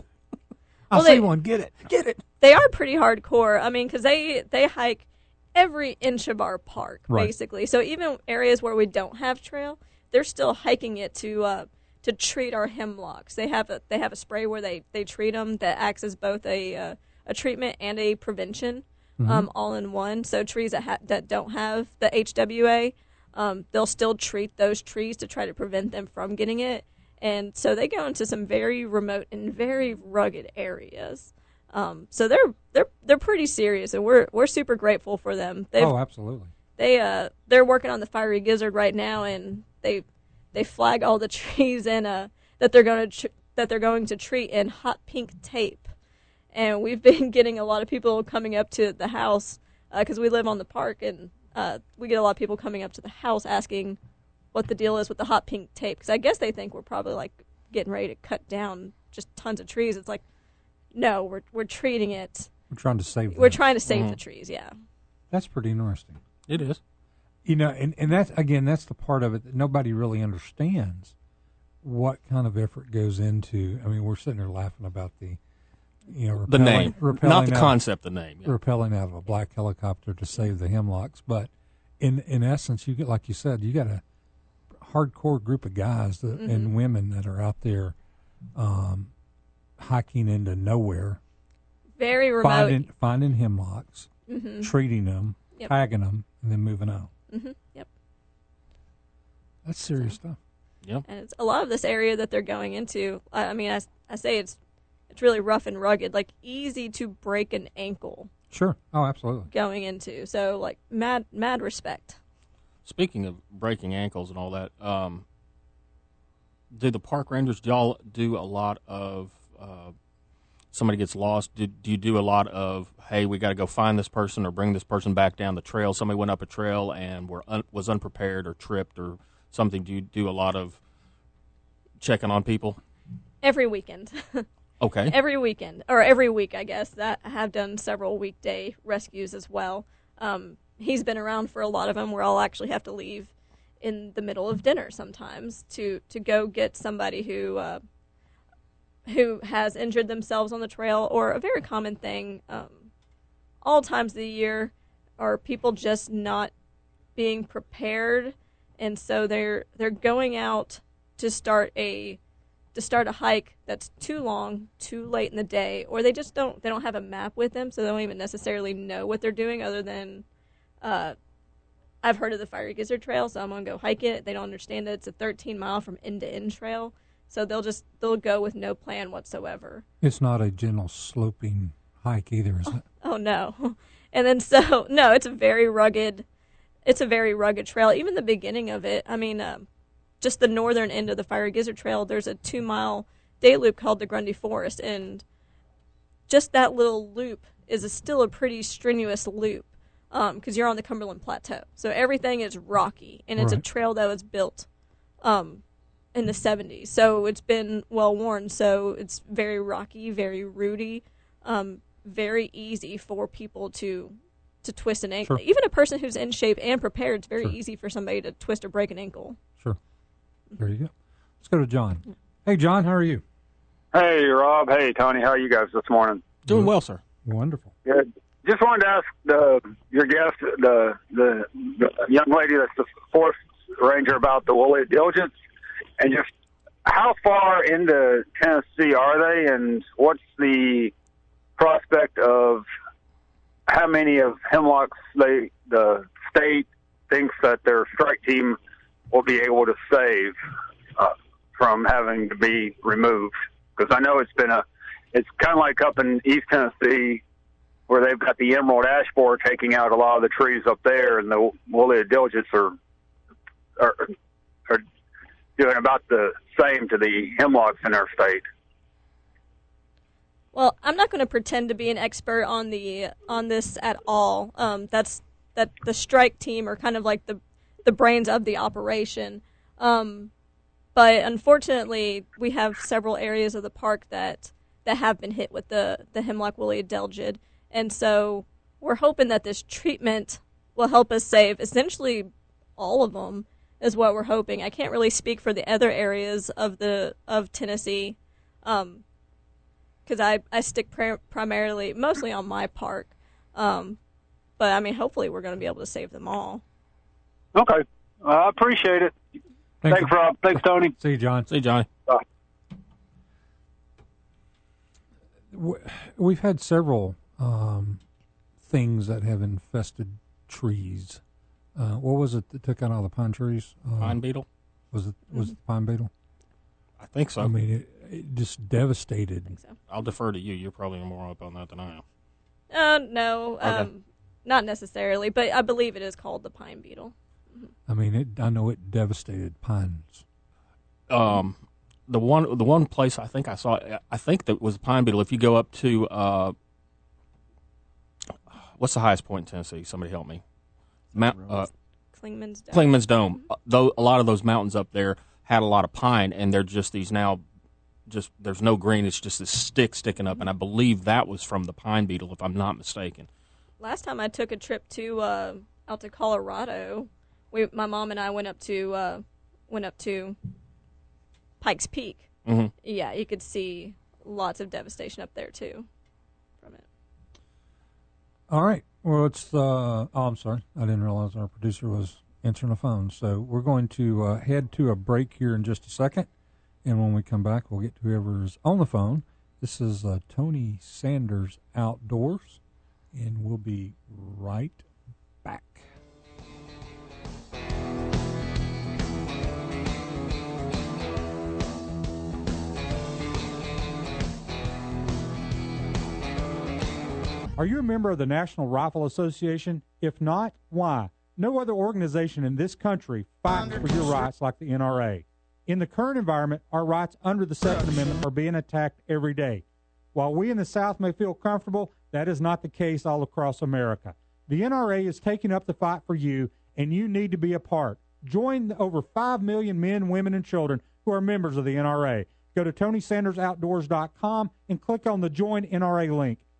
A: I
F: well,
A: see
F: they-
A: one. Get it.
D: Get it.
F: They are pretty hardcore. I mean, because they they hike every inch of our park
A: Right.
F: basically. So even areas where we don't have trail, they're still hiking it to uh, to treat our hemlocks. They have a they have a spray where they they treat them that acts as both a uh, a treatment and a prevention, um, all in one. So trees that ha- that don't have the HWA, um, they'll still treat those trees to try to prevent them from getting it. And so they go into some very remote and very rugged areas. Um, so they're they're they're pretty serious, and we're we're super grateful for them. They've
A: Oh, absolutely.
F: they uh they're working on the fiery gizzard right now and they they flag all the [LAUGHS] trees in uh that they're going to tr- that they're going to treat in hot pink tape and we've been [LAUGHS] getting a lot of people coming up to the house because we live on the park and uh, we get a lot of people coming up to the house asking what the deal is with the hot pink tape because i guess they think we're probably like getting ready to cut down just tons of trees it's like no we're, we're treating it
A: We're trying to save.
F: we're
A: them.
F: trying to save the trees yeah
A: That's pretty interesting.
D: It is.
A: You know, and, and that's again, that's the part of it that nobody really understands what kind of effort goes into. I mean, we're sitting there laughing about the, you know,
D: The name,
A: rappelling
D: not the
A: out-
D: concept. The name. yeah.
A: rappelling out of a black helicopter to save the hemlocks, but in in essence, you get like you said, you got a hardcore group of guys that,
F: Mm-hmm.
A: and women that are out there um, hiking into nowhere,
F: Very remote.
A: finding finding hemlocks,
F: hmm
A: treating them,
F: Yep.
A: tagging them, and then moving on.
F: hmm Yep.
A: That's serious stuff.
D: Yep.
F: And it's a lot of this area that they're going into. I, I mean, I, I say it's it's really rough and rugged, like easy to break an ankle
A: Sure. Oh, absolutely.
F: going into. So like mad mad respect.
D: Speaking of breaking ankles and all that, um, do the park rangers do y'all do a lot of uh, somebody gets lost? Do, do you do a lot of hey, we got to go find this person or bring this person back down the trail? Somebody went up a trail and were un, was unprepared or tripped or something. Do you do a lot of checking on people?
F: Every weekend. [LAUGHS]
D: Okay,
F: every weekend or every week i guess that have done several weekday rescues as well. Um, he's been around for a lot of them where i'll actually have to leave in the middle of dinner sometimes to to go get somebody who uh, who has injured themselves on the trail or a very common thing um, all times of the year are people just not being prepared. And so they're they're going out to start a to start a hike that's too long, too late in the day, or they just don't they don't have a map with them, so they don't even necessarily know what they're doing other than uh, I've heard of the Fiery Gizzard Trail, so I'm gonna go hike it. They don't understand that it's a 13 mile from end to end trail, so they'll just they'll go with no plan whatsoever.
A: It's not a gentle sloping hike either, is it?
F: Oh no. [LAUGHS] And then so [LAUGHS] no, it's a very rugged it's a very rugged trail. Even the beginning of it, I mean, um, just the northern end of the Fiery Gizzard Trail, there's a two mile day loop called the Grundy Forest, and just that little loop is a, still a pretty strenuous loop because you're on the Cumberland Plateau. So everything is rocky, and it's a trail that was built um, in the 70s. So it's been well worn. So it's very rocky, very rooty, um, very easy for people to to twist an ankle.
A: Sure.
F: Even a person who's in shape and prepared, it's very
A: Sure.
F: easy for somebody to twist or break an ankle.
A: Sure. There you go. Let's go to John. Hey, John, how are you?
H: Hey, Rob. Hey, Tony. How are you guys this morning?
D: doing well, sir.
A: Wonderful.
H: Good. Just wanted to ask the your guest, the the, the young lady that's the fourth ranger, about the woolly adelgids, and just how far into Tennessee are they, and what's the prospect of how many of hemlocks they the state thinks that their strike team will be able to save uh, from having to be removed? Because I know it's been a it's kind of like up in East Tennessee where they've got the emerald ash borer taking out a lot of the trees up there, and the woolly adelgids are are, are doing about the same to the hemlocks in our state.
F: Well, I'm not going to pretend to be an expert on the on this at all. Um, that's that the strike team are kind of like the the brains of the operation. Um, but unfortunately, we have several areas of the park that that have been hit with the the hemlock woolly adelgid, and so we're hoping that this treatment will help us save essentially all of them. Is what we're hoping. I can't really speak for the other areas of the of Tennessee. Um, because I, I stick pri- primarily mostly on my park. Um, but I mean, hopefully, we're going to be able to save them all.
H: Okay, uh, I appreciate it.
A: Thank
H: Thanks. Rob. Thanks, Tony. [LAUGHS]
A: See you, John.
D: See, Johnny.
A: W- We've had several um, things that have infested trees. Uh, what was it that took out all the pine trees? Uh,
D: Pine beetle.
A: Was it was it the pine beetle?
D: I think so.
A: I mean, it, it just devastated.
F: I think so.
D: I'll defer to you. You're probably more up on that than I am.
F: Uh, no, um, not necessarily, but I believe it is called the pine beetle.
A: I mean, it, I know it devastated pines.
D: um, the one the one place I think I saw I think that was pine beetle. If you go up to uh, what's the highest point in Tennessee? Somebody help me. Mount uh,
F: Clingman's Dome.
D: Clingman's Dome. Uh, Though a lot of those mountains up there had a lot of pine, and they're just these now. Just there's no green. It's just this stick sticking up, and I believe that was from the pine beetle, if I'm not mistaken.
F: Last time I took a trip to uh, out to Colorado, we my mom and I went up to uh, went up to Pikes Peak.
D: hmm
F: Yeah, you could see lots of devastation up there too from it.
A: All right. Well, it's uh, oh, I'm sorry. I didn't realize our producer was answering the phone. So we're going to uh, head to a break here in just a second, and when we come back, we'll get to whoever's on the phone. This is uh, Tony Sanders Outdoors, and we'll be right back. Are you a member of the National Rifle Association? If not, why? No other organization in this country fights for your rights like the NRA. In the current environment, our rights under the Second Amendment are being attacked every day. While we in the South may feel comfortable, that is not the case all across America. The NRA is taking up the fight for you, and you need to be a part. Join the over 5 million men, women, and children who are members of the NRA. Go to TonySandersOutdoors.com and click on the Join NRA link.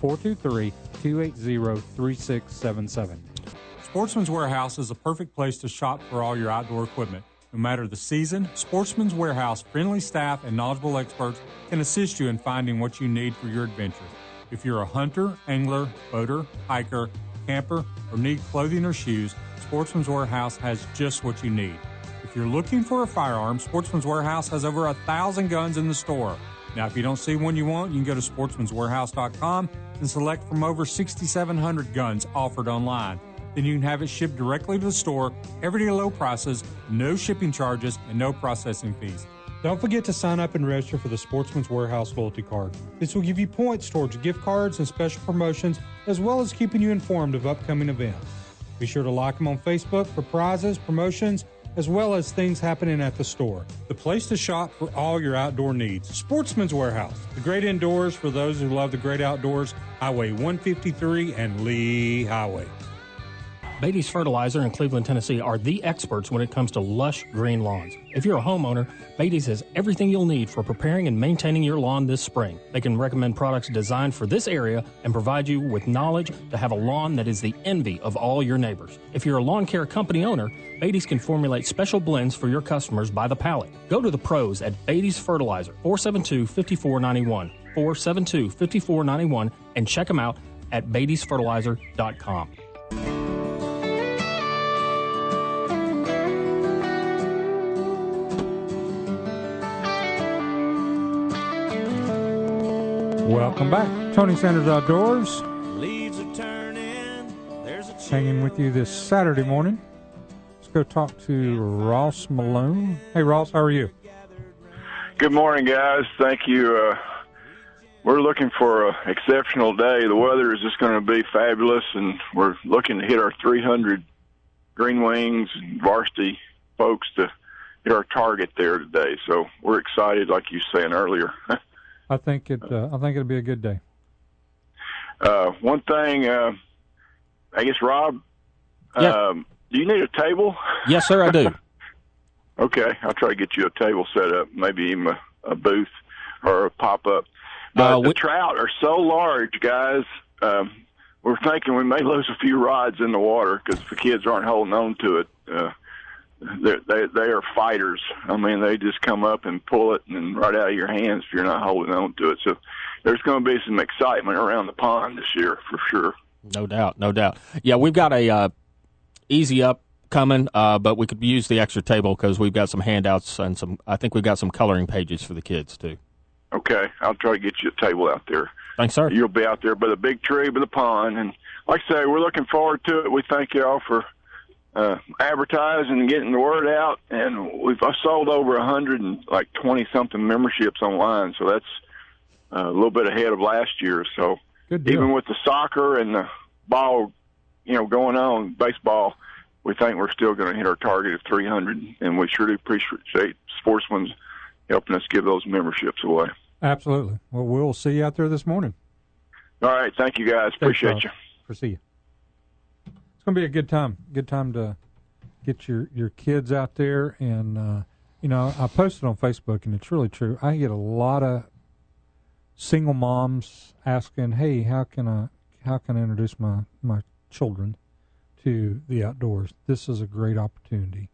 A: 423 280 3677. Sportsman's Warehouse is a perfect place to shop for all your outdoor equipment. No matter the season, Sportsman's Warehouse friendly staff and knowledgeable experts can assist you in finding what you need for your adventure. If you're a hunter, angler, boater, hiker, camper, or need clothing or shoes, Sportsman's Warehouse has just what you need. If you're looking for a firearm, Sportsman's Warehouse has over a thousand guns in the store. Now, if you don't see one you want, you can go to sportsmanswarehouse.com and select from over 6,700 guns offered online. Then you can have it shipped directly to the store, everyday low prices, no shipping charges, and no processing fees. Don't forget to sign up and register for the Sportsman's Warehouse loyalty card. This will give you points towards gift cards and special promotions, as well as keeping you informed of upcoming events. Be sure to like them on Facebook for prizes, promotions, as well as things happening at the store. The place to shop for all your outdoor needs. Sportsman's Warehouse, the great indoors for those who love the great outdoors. Highway 153 and Lee Highway.
D: Beatty's Fertilizer in Cleveland, Tennessee are the experts when it comes to lush green lawns. If you're a homeowner, Beatty's has everything you'll need for preparing and maintaining your lawn this spring. They can recommend products designed for this area and provide you with knowledge to have a lawn that is the envy of all your neighbors. If you're a lawn care company owner, Beatty's can formulate special blends for your customers by the pallet. Go to the pros at Beatty's Fertilizer, 472 5491, 472 5491, and check them out at Beatty'sFertilizer.com.
A: Welcome back. Tony Sanders Outdoors.
C: Leaves are turning. There's a
A: Hanging with you this Saturday morning. Let's go talk to Ross Malone. Hey, Ross, how are you?
I: Good morning, guys. Thank you. Uh, we're looking for an exceptional day. The weather is just going to be fabulous, and we're looking to hit our 300 Green Wings and varsity folks to hit our target there today. So we're excited, like you were saying earlier. [LAUGHS]
A: I think it. Uh, I think it'll be a good day.
I: Uh, one thing, uh, I guess, Rob,
D: Yeah.
I: um, do you need a table?
D: Yes, sir, I do. [LAUGHS]
I: Okay, I'll try to get you a table set up, maybe even a, a booth or a pop up. But
D: Uh,
I: the
D: we-
I: trout are so large, guys. Um, we're thinking we may [LAUGHS] lose a few rods in the water because the kids aren't holding on to it. Uh, they they they are fighters. I mean, they just come up and pull it and right out of your hands if you're not holding on to it. So there's going to be some excitement around the pond this year for sure.
D: No doubt, no doubt. Yeah, we've got a uh, easy up coming, uh, but we could use the extra table because we've got some handouts and some. I think we've got some coloring pages for the kids too.
I: Okay, I'll try to get you a table out there.
D: Thanks, sir.
I: You'll be out there by the big tree, by the pond, and like I say, we're looking forward to it. We thank y'all for uh, advertising and getting the word out, and we've sold over a hundred and like twenty something memberships online, so that's uh, a little bit ahead of last year. So even with the soccer and the ball, you know, going on baseball, we think we're still going to hit our target of 300, and we sure do appreciate Sportsman's helping us give those memberships away.
A: Absolutely. Well, we'll see you out there this morning.
I: All right, thank you guys.
A: Thanks,
I: Appreciate you.
A: For see you. It's going to be a good time. Good time to get your your kids out there, and uh, you know, I posted on Facebook, and it's really true. I get a lot of single moms asking, "Hey, how can I how can I introduce my my children to the outdoors? This is a great opportunity.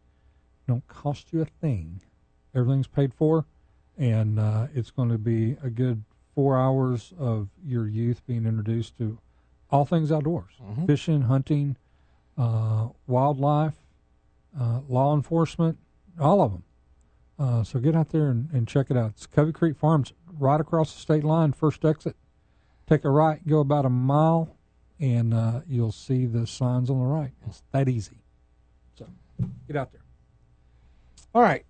A: Don't cost you a thing. Everything's paid for, and uh, it's going to be a good four hours of your youth being introduced to all things outdoors: fishing, hunting, uh, wildlife, uh, law enforcement, all of them. Uh, so get out there and, and check it out. It's Covey Creek Farms, right across the state line, first exit. Take a right, go about a mile, and uh, you'll see the signs on the right. It's that easy. So get out there. All right.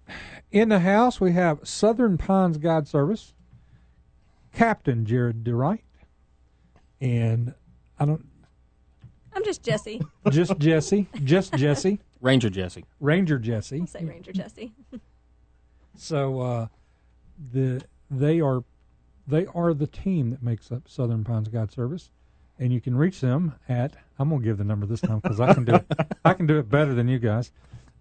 A: In the house, we have Southern Pines Guide Service, Captain Jarred DeRight, and I don't,
F: I'm just Jessie.
A: just Jessie, just Jessie,
D: Ranger Jessie.
A: Ranger Jessie.
F: I'll say Ranger Jessie.
A: So uh, the they are they are the team that makes up Southern Pines Guide Service, and you can reach them at I'm gonna give the number this time because I can do it I can do it better than you guys.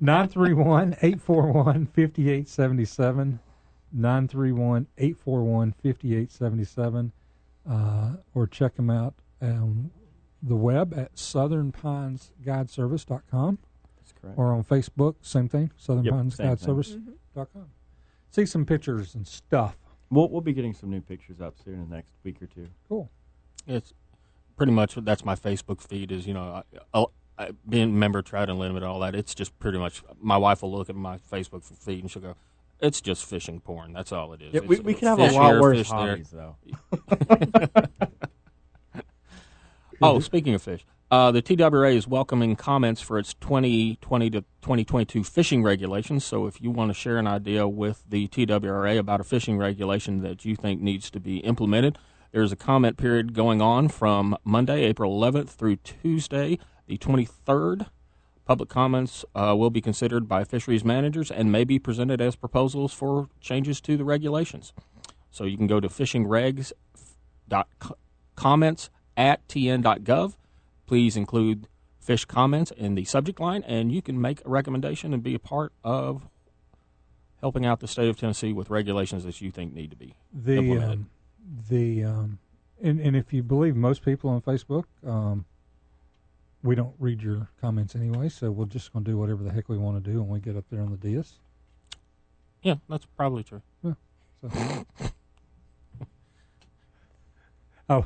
A: 931-841-5877 931-841-5877 uh, or check them out on the web at southernpinesguideservice.com
E: That's correct.
A: or on Facebook, same thing, Southern
E: Yep,
A: Pines
E: same
A: Guide
E: thing.
A: Service.com. Mm-hmm. See some pictures and stuff.
E: We'll we'll be getting some new pictures up soon in the next week or two.
A: Cool.
D: It's pretty much that's my Facebook feed. Is you know, I, I, I, being a member of Trout Unlimited, all that. It's just pretty much. My wife will look at my Facebook feed and she'll go, "It's just fishing porn. That's all it is."
E: Yeah, we, we can have a lot
D: here,
E: worse
D: fish there.
E: hobbies though. [LAUGHS] [LAUGHS]
D: Oh, speaking of fish, uh, the TWRA is welcoming comments for its 2020 to 2022 fishing regulations. So, if you want to share an idea with the TWRA about a fishing regulation that you think needs to be implemented, there's a comment period going on from Monday, April 11th through Tuesday, the 23rd. Public comments uh, will be considered by fisheries managers and may be presented as proposals for changes to the regulations. So you can go to fishingregs.comments at tn.gov. Please include fish comments in the subject line, and you can make a recommendation and be a part of helping out the state of Tennessee with regulations that you think need to be
A: The
D: implemented.
A: um, the um, and and if you believe most people on Facebook, um, we don't read your comments anyway, so we're just going to do whatever the heck we want to do when we get up there on the dais.
D: yeah, that's probably true.
A: So. [LAUGHS] oh,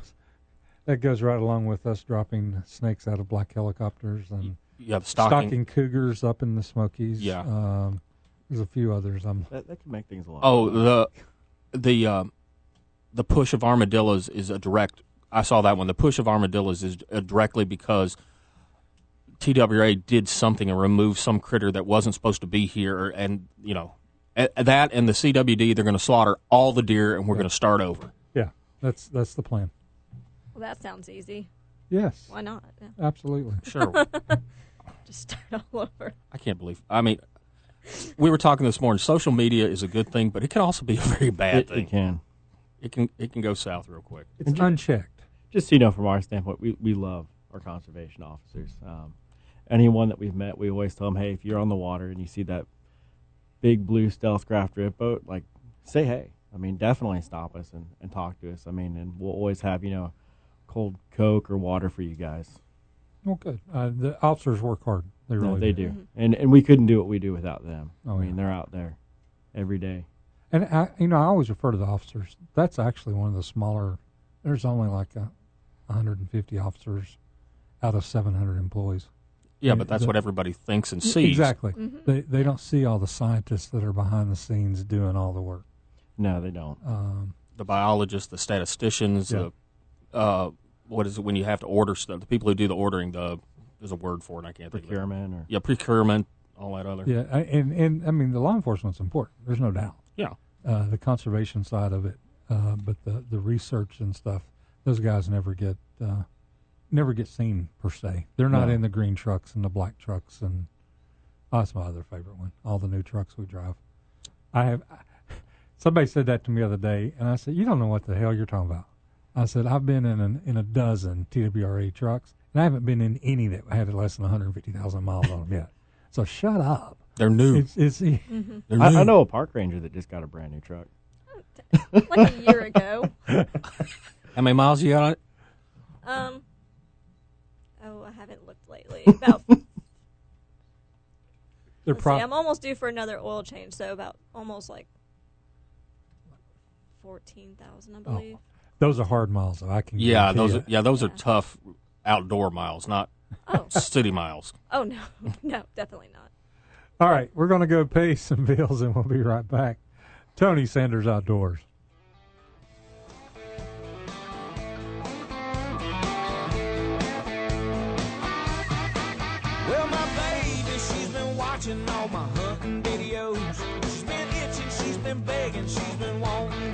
A: that goes right along with us dropping snakes out of black helicopters and
D: You have
A: stalking,
D: stocking.
A: cougars up in the Smokies.
D: Yeah.
A: um, there's a few others. I'm
E: That, that can make things a lot.
D: Oh, the the um, the push of armadillos is a direct. I saw that one. The push of armadillos is uh, directly because TWA did something and removed some critter that wasn't supposed to be here, and you know a- that and the CWD they're going to slaughter all the deer, and we're going to start over.
A: yeah. That's that's the plan.
F: Well, that sounds easy.
A: Yes,
F: Why not? Yeah.
A: absolutely. [LAUGHS]
D: Sure, [LAUGHS]
F: Just start all over.
D: I can't believe. I mean, we were talking this morning. Social media is a good thing, but it can also be a very bad
E: it,
D: thing.
E: it can.
D: It can it can go south real quick.
A: It's unchecked.
E: Just so you know, from our standpoint, we, we love our conservation officers. Um, anyone that we've met, we always tell them, hey, if you're on the water and you see that big blue stealth craft drift boat, like say hey. I mean, definitely stop us and, and talk to us. I mean, and we'll always have you know cold Coke or water for you guys.
A: Well, good. Uh, the officers work hard. They
E: No,
A: really
E: they
A: do.
E: do, and and we couldn't do what we do without them.
A: Oh,
E: I mean,
A: yeah.
E: they're out there every day.
A: And I, you know, I always refer to the officers. That's actually one of the smaller. There's only like a 150 officers out of 700 employees.
D: Yeah,
A: Yeah,
D: but that's
A: the-
D: what everybody thinks and sees.
A: Exactly.
F: Mm-hmm.
A: They they don't see all the scientists that are behind the scenes doing all the work.
E: No, they don't.
A: Um,
D: the biologists, the statisticians,
A: Yeah.
D: the uh, what is it when you have to order stuff? The people who do the ordering. The there's a word for it. I can't think of it.
E: Or
D: Yeah, procurement, all that other.
A: yeah, I- and and I mean the law enforcement's important. There's no doubt.
D: Yeah.
A: Uh, the conservation side of it, uh, but the the research and stuff, those guys never get uh, never get seen per se. They're not
E: No.
A: in the green trucks and the black trucks and oh, that's my other favorite one. All the new trucks we drive. I have [LAUGHS] somebody said that to me the other day, and I said, "You don't know what the hell you're talking about." I said, "I've been in an, in a dozen TWRA trucks, and I haven't been in any that had less than 150,000 miles on them yet. [LAUGHS] So shut up.
D: They're new.
A: It's, it's [LAUGHS]
D: They're
E: I,
D: new.
E: I know a park ranger that just got a brand new truck. [LAUGHS]
F: like a year ago.
D: How many miles you got on it?
F: Um. Oh, I haven't looked lately. About.
A: they're
F: let's see, I'm almost due for another oil change, so about almost like fourteen thousand, I believe.
A: Those are hard miles. Though. I can
D: Yeah, those. Are, yeah, those are tough outdoor miles, not
F: Oh, [LAUGHS]
D: city miles.
F: oh no, [LAUGHS] no, definitely not.
A: All right, we're going to go pay [LAUGHS] some bills, and we'll be right back. Tony Sanders Outdoors.
C: Well, my baby, she's been watching all my hunting videos. She's been itching, she's been begging, she's been wanting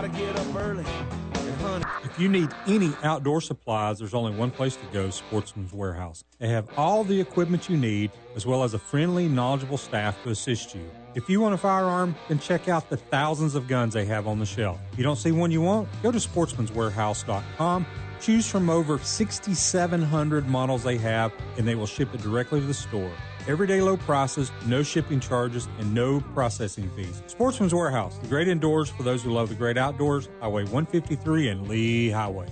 C: gotta get up early.
G: If you need any outdoor supplies, there's only one place to go Sportsman's Warehouse. They have all the equipment you need, as well as a friendly, knowledgeable staff to assist you. If you want a firearm, then check out the thousands of guns they have on the shelf. If you don't see one you want, go to sportsmanswarehouse.com. Choose from over 6,700 models they have, and they will ship it directly to the store. Everyday low prices, no shipping charges, and no processing fees. Sportsman's Warehouse, the great indoors for those who love the great outdoors, Highway 153 and Lee Highway.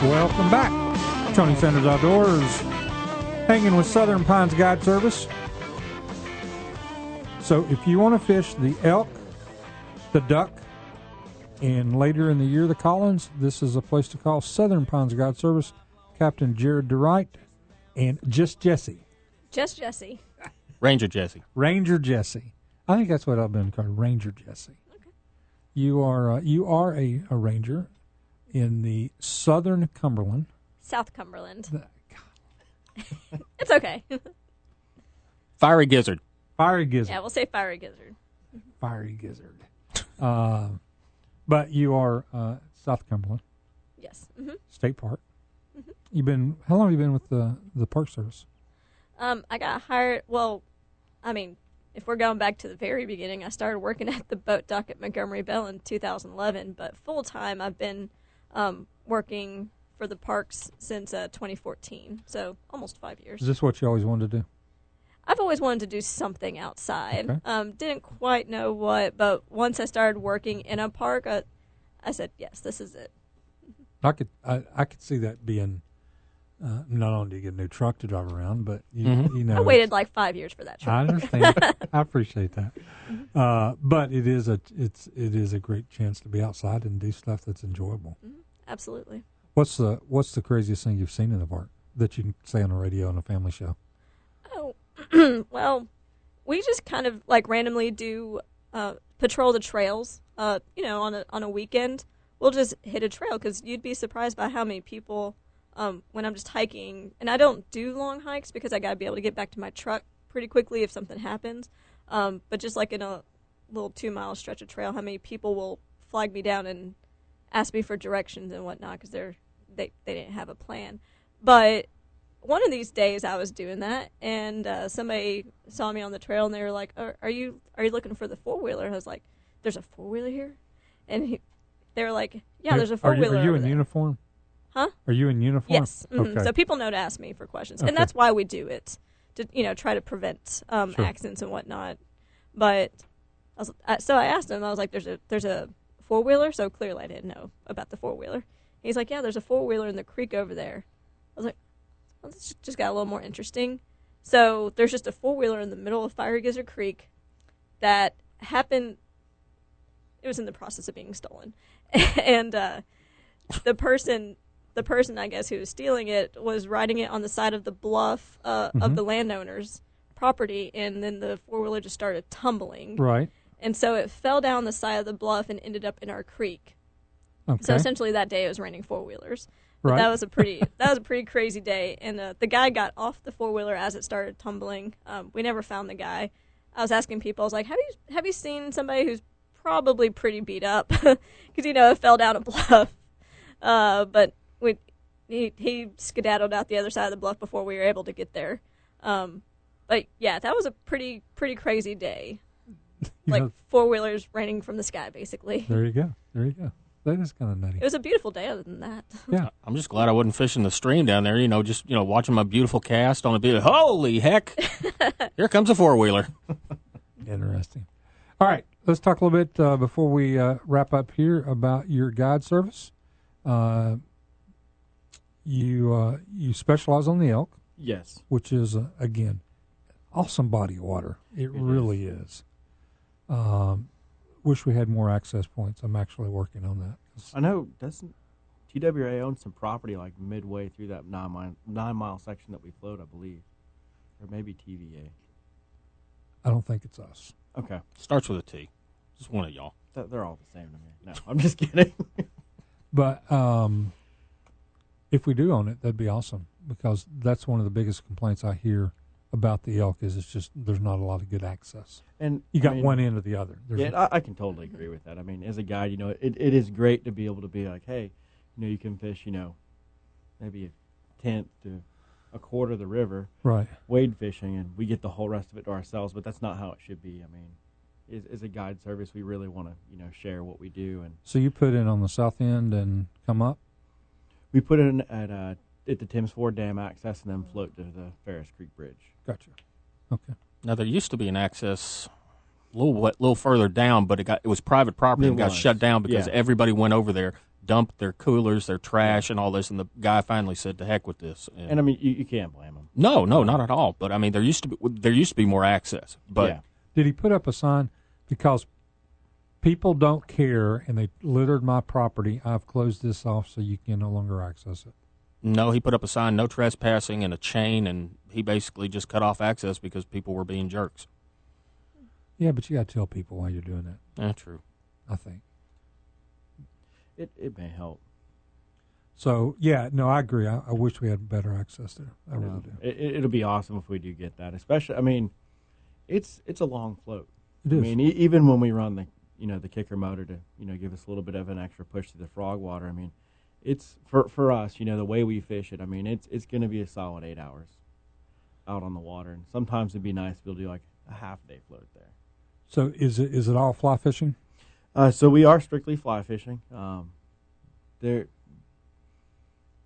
A: Welcome back. Tony Sanders Outdoors, hanging with Southern Pines Guide Service. So, if you want to fish the elk, the duck, and later in the year the Collins, this is a place to call Southern Pines Guide Service. Captain Jarred DeRight and just Jessie,
F: Just Jessie. [LAUGHS]
D: Ranger Jessie.
A: Ranger Jessie. I think that's what I've been called, Ranger Jessie. You are uh, you are a, a ranger in the Southern Cumberland.
F: South Cumberland.
A: The- [LAUGHS]
F: It's okay. [LAUGHS]
D: Fiery Gizzard.
A: Fiery Gizzard.
F: yeah, we'll say fiery gizzard.
A: fiery gizzard. uh, but you are uh, South Cumberland
F: Yes. hmm
A: State Park. You've been how long have you been with the the Park Service?
F: Um, I got hired. Well, I mean, if we're going back to the very beginning, I started working [LAUGHS] at the boat dock at Montgomery Bell in 2011. But full time, I've been um, working for the parks since uh, 2014. So almost five years.
A: Is this what you always wanted to do?
F: I've always wanted to do something outside.
A: Okay.
F: Um, didn't quite know what, but once I started working in a park, I, I said, yes, this is it.
A: I could I, I could see that being uh, not only do you get a new truck to drive around, but you,
D: Mhm.
A: you know
F: I waited like five years for that Truck.
A: I understand. [LAUGHS] I appreciate that. Uh, but it is a it's it is a great chance to be outside and do stuff that's enjoyable.
F: Absolutely.
A: What's the what's the craziest thing you've seen in the park that you can say on the radio on a family show? [CLEARS THROAT]
F: Well, we just kind of like randomly do uh, patrol the trails. Uh, you know, on a on a weekend, we'll just hit a trail because you'd be surprised by how many people. Um, when I'm just hiking, and I don't do long hikes because I gotta be able to get back to my truck pretty quickly if something happens. Um, but just like in a little two mile stretch of trail, how many people will flag me down and ask me for directions and whatnot because they're they they didn't have a plan. But one of these days I was doing that, and uh, somebody saw me on the trail, and they were like, "Are, are you are you looking for the four wheeler?" I was like, "There's a four wheeler here," and he, they were like, "Yeah, there's a four wheeler."
A: are you in uniform?
F: Huh?
A: Are you in uniform?
F: Yes. mhm.
A: Okay.
F: So people know to ask me for questions,
A: Okay.
F: and that's why we do it to you know try to prevent um,
A: Sure.
F: accidents and whatnot. But I was, I, so I asked him. I was like, "There's a there's a four wheeler." So clearly I didn't know about the four wheeler. He's like, "Yeah, there's a four wheeler in the creek over there." I was like, well, "This just got a little more interesting." So there's just a four wheeler in the middle of Fiery Gizzard Creek that happened. It was in the process of being stolen, [LAUGHS] and uh, the person the person I guess who was stealing it was riding it on the side of the bluff uh,
A: Mhm.
F: of the landowner's property, and then the four wheeler just started tumbling,
A: Right.
F: and so it fell down the side of the bluff and ended up in our creek.
A: Okay.
F: So essentially, that day it was raining four wheelers.
A: Right.
F: that was a pretty that was a pretty crazy day, and uh, the guy got off the four wheeler as it started tumbling. Um, we never found the guy. I was asking people, I was like, "Have you have you seen somebody who's probably pretty beat up [LAUGHS] because you know it fell down a [LAUGHS] bluff?" Uh, but we he he skedaddled out the other side of the bluff before we were able to get there. Um, But yeah, that was a pretty pretty crazy day. [LAUGHS]
A: You
F: like four wheelers raining from the sky, basically.
A: there you go. There you go. That is kind of nutty.
F: It was a beautiful day. Other than that, [LAUGHS]
A: Yeah.
D: I'm just glad I wasn't fishing the stream down there. You know, just you know, watching my beautiful cast on the beach. Holy heck! [LAUGHS] Here comes a four wheeler. [LAUGHS]
A: Interesting. All right, let's talk a little bit uh, before we uh, wrap up here about your guide service. Uh, you uh, you specialize on the elk,
E: Yes.
A: which is uh, again awesome body of water. It, really is. Um, wish we had more access points. I'm actually working on that.
E: I know. Doesn't TWA own some property like midway through that nine mile nine mile section that we float? I believe, or maybe TVA.
A: I don't think it's us.
E: Okay,
D: Starts with a T. Just one of y'all.
E: Th- they're all the same to me. No, I'm just [LAUGHS] kidding.
A: But um, if we do own it, that'd be awesome because that's one of the biggest complaints I hear about the elk is it's just there's not a lot of good access.
E: and
A: You
E: I
A: got
E: mean,
A: one end or the other. There's
E: Yeah, I, I can totally agree with that. I mean, as a guide, you know, it, it is great to be able to be like, hey, you know, you can fish, you know, maybe a tenth to a quarter of the river
A: right.
E: wade fishing, and we get the whole rest of it to ourselves. But that's not how it should be. I mean, as, as a guide service, we really want to, you know, share what we do, and
A: So you put in on the south end and come up.
E: we put in at uh, at the Tims Ford Dam access, and then float to the Farris Creek Bridge.
A: Gotcha. Okay.
D: Now there used to be an access a little wa- little further down, but it got it was private property
E: There
D: and got shut down because
E: Yeah.
D: everybody went over there, dumped their coolers, their trash, and all this, and the guy finally said, "To heck with this." And,
E: And I mean, you, you can't blame him.
D: no, no, not at all. But I mean, there used to be there used to be more access, but
E: yeah.
A: Did he put up a sign because people don't care and they littered my property? I've closed this off so you can no longer access it.
D: No, he put up a sign, "No trespassing," and a chain, and he basically just cut off access because people were being jerks.
A: Yeah, but you got to tell people why you're doing that.
D: Yeah, true.
A: I think.
E: It it may help.
A: So yeah, no, I agree. I, I wish we had better access there. I really
E: No.
A: do.
E: It, it, it'll be awesome if we do get that. Especially, I mean, it's it's a long float.
A: It
E: I
A: is.
E: mean, e- even when we run the you know the kicker motor to you know give us a little bit of an extra push to the frog water. I mean, it's for for us. You know, the way we fish it. I mean, it's it's going to be a solid eight hours out on the water, and sometimes it'd be nice to be able to do like a half day float there.
A: So is it is it all fly fishing?
E: Uh, so we are strictly fly fishing. Um, there,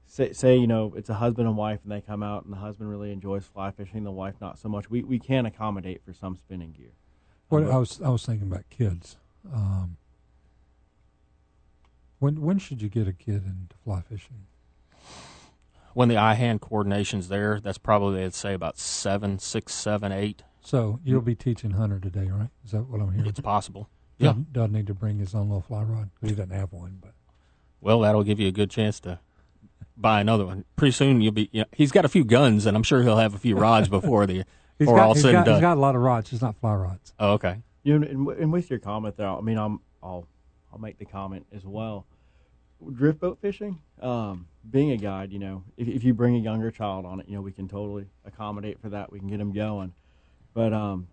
E: say, say you know it's a husband and wife, and they come out, and the husband really enjoys fly fishing, the wife not so much. We we can accommodate for some spinning gear.
A: What
E: Um,
A: I was I was thinking about kids. Um, when when should you get a kid into fly fishing?
D: When the eye hand coordination's there, that's probably I'd say about seven, six, seven, eight.
A: So you'll be teaching Hunter today, right? Is that what I'm hearing?
D: It's possible. Yeah.
A: Doesn't, doesn't need to bring his own little fly rod. He doesn't have one, but
D: Well, that'll give you a good chance to buy another one. Pretty soon you'll be. You know, he's got a few guns, and I'm sure he'll have a few rods before the [LAUGHS]
A: he's
D: before
A: got
D: all
A: he's
D: said
A: got,
D: and done.
A: he's got a lot of rods, just not fly rods.
D: oh, okay.
E: You know, and, and with your comment there, I mean, I'm, I'll, I'll make the comment as well. Drift boat fishing, um, being a guide, you know, if, if you bring a younger child on it, you know, we can totally accommodate for that. We can get them going. But um,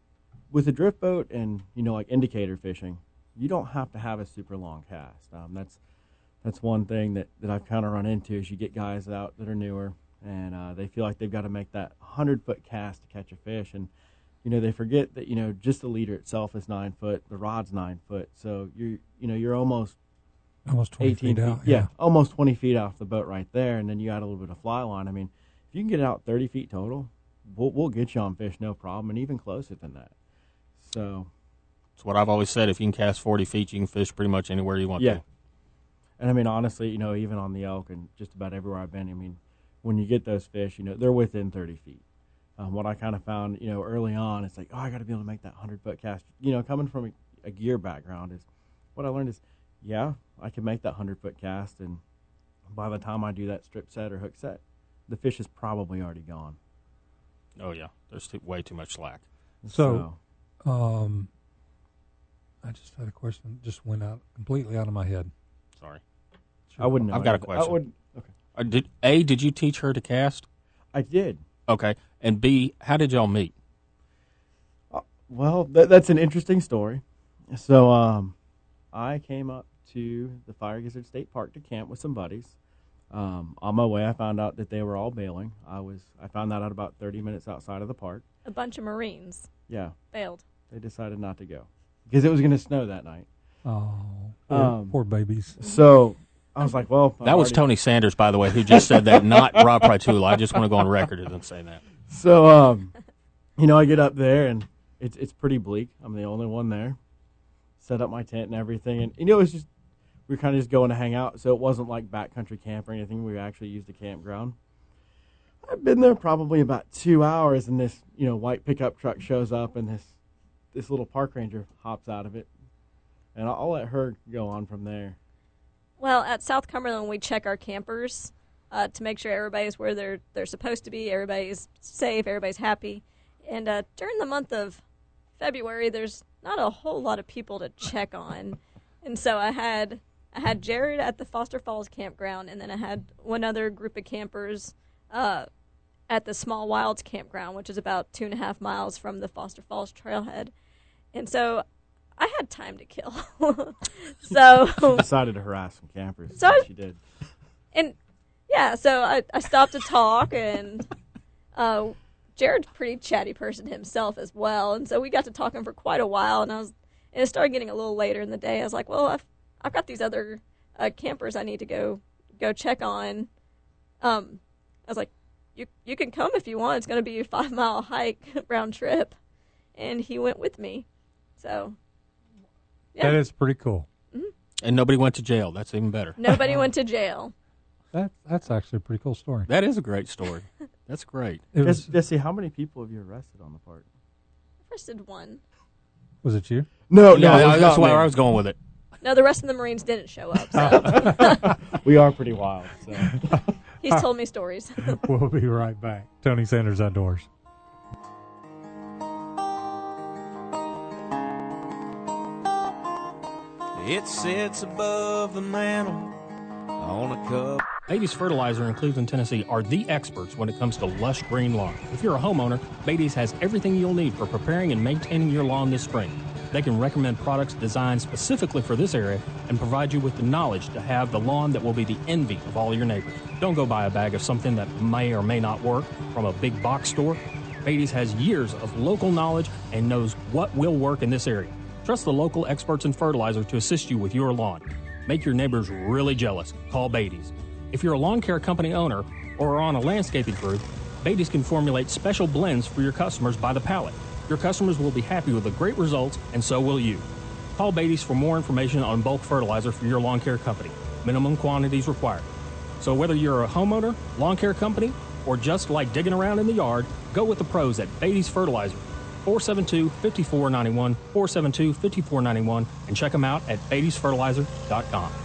E: with a drift boat and you know, like indicator fishing, you don't have to have a super long cast. Um, that's that's one thing that, that I've kind of run into is you get guys out that are newer and uh, they feel like they've got to make that hundred foot cast to catch a fish and you know they forget that you know just the leader itself is nine foot the rod's nine foot so you're you know you're almost
A: Almost twenty
E: 18
A: feet out.
E: yeah. almost 20 feet off the boat right there and then you add a little bit of fly line i mean if you can get it out 30 feet total we'll, we'll get you on fish no problem and even closer than that so
D: It's what I've always said. If you can cast 40 feet, you can fish pretty much anywhere you want
E: yeah
D: to.
E: and i mean honestly you know even on the elk and just about everywhere i've been i mean when you get those fish you know they're within 30 feet um, what i kind of found you know early on it's like oh i got to be able to make that 100 foot cast you know coming from a, a gear background is what i learned is yeah i can make that 100 foot cast and by the time i do that strip set or hook set the fish is probably already gone
D: Oh yeah, there's too, way too much slack.
A: So- Um, I just had a question. Just went out completely out of my head.
D: Sorry.
E: i wouldn't know
D: I've got a question.
E: I would, okay
D: Uh, did a did you teach her to cast?
E: i did
D: Okay, and b how did y'all meet?
E: Well, that, that's an interesting story. So, um, I came up to the Fiery Gizzard State Park to camp with some buddies. Um, on my way, I found out that they were all bailing. I was I found that out about 30 minutes outside of the park.
F: A bunch of Marines
E: Yeah,
F: Bailed.
E: they decided not to go because it was going to snow that night.
A: Oh, poor,
E: Um,
A: poor babies. [LAUGHS]
E: So I was like, well, I'm
D: That was
E: already-
D: Tony Sanders, by the way, who just said that, not Rob Pritula. I just want to go on record and say that.
E: So, um, you know, I get up there and it's it's pretty bleak. I'm the only one there. Set up my tent and everything, and you know, it was just we were kind of just going to hang out. So it wasn't like backcountry camp or anything. We actually used a campground. I've been there probably about two hours, and this you know white pickup truck shows up, and this this little park ranger hops out of it, and I'll, I'll let her go on from there.
F: Well, at South Cumberland, we check our campers uh, to make sure everybody's where they're they're supposed to be. Everybody's safe. Everybody's happy. And uh, during the month of February, there's not a whole lot of people to check on, and so I had I had Jarred at the Foster Falls campground, and then I had one other group of campers uh, at the Small Wilds campground, which is about two and a half miles from the Foster Falls trailhead. And so I had time to kill. [LAUGHS] so [LAUGHS]
E: Decided to harass some campers.
F: So
E: she did.
F: and yeah, so I, I stopped to talk, and uh, Jarred's a pretty chatty person himself as well, and so we got to talking for quite a while, and I was and it started getting a little later in the day. I was like, well, I've I've got these other uh, campers I need to go go check on. Um, I was like, you you can come if you want. It's going to be a [LAUGHS] five mile hike [LAUGHS] round trip, and he went with me. So yeah.
A: That is pretty cool.
D: And nobody went to jail. That's even better.
F: nobody [LAUGHS] went to jail.
A: That that's actually a pretty cool story.
D: That is a great story. [LAUGHS] That's great.
A: It
E: Jessie,
A: was
E: Jessie, how many people have you arrested on the park?
F: First did one.
A: was it you?
E: No,
D: Yeah,
E: no, it
D: that's where. I was going with it.
F: No, the rest of the Marines didn't show up. So [LAUGHS]
E: We are pretty wild. So. [LAUGHS]
F: he's told me stories.
A: we'll be right back. Tony Sanders Outdoors.
C: It sits above the mantle on a cup.
D: Beatty's Fertilizer in Cleveland, Tennessee are the experts when it comes to lush green lawn. If you're a homeowner, Beatty's has everything you'll need for preparing and maintaining your lawn this spring. They can recommend products designed specifically for this area and provide you with the knowledge to have the lawn that will be the envy of all your neighbors. Don't go buy a bag of something that may or may not work from a big box store. Beatty's has years of local knowledge and knows what will work in this area. Trust the local experts in fertilizer to assist you with your lawn. Make your neighbors really jealous. Call Beatty's. If you're a lawn care company owner or are on a landscaping crew, Beatty's can formulate special blends for your customers by the pallet. Your customers will be happy with the great results, and so will you. Call Beatty's for more information on bulk fertilizer for your lawn care company. Minimum quantities required. So whether you're a homeowner, lawn care company, or just like digging around in the yard, go with the pros at Beatty's Fertilizer. 472-5491, 472-5491, and check them out at beattysfertilizer.com.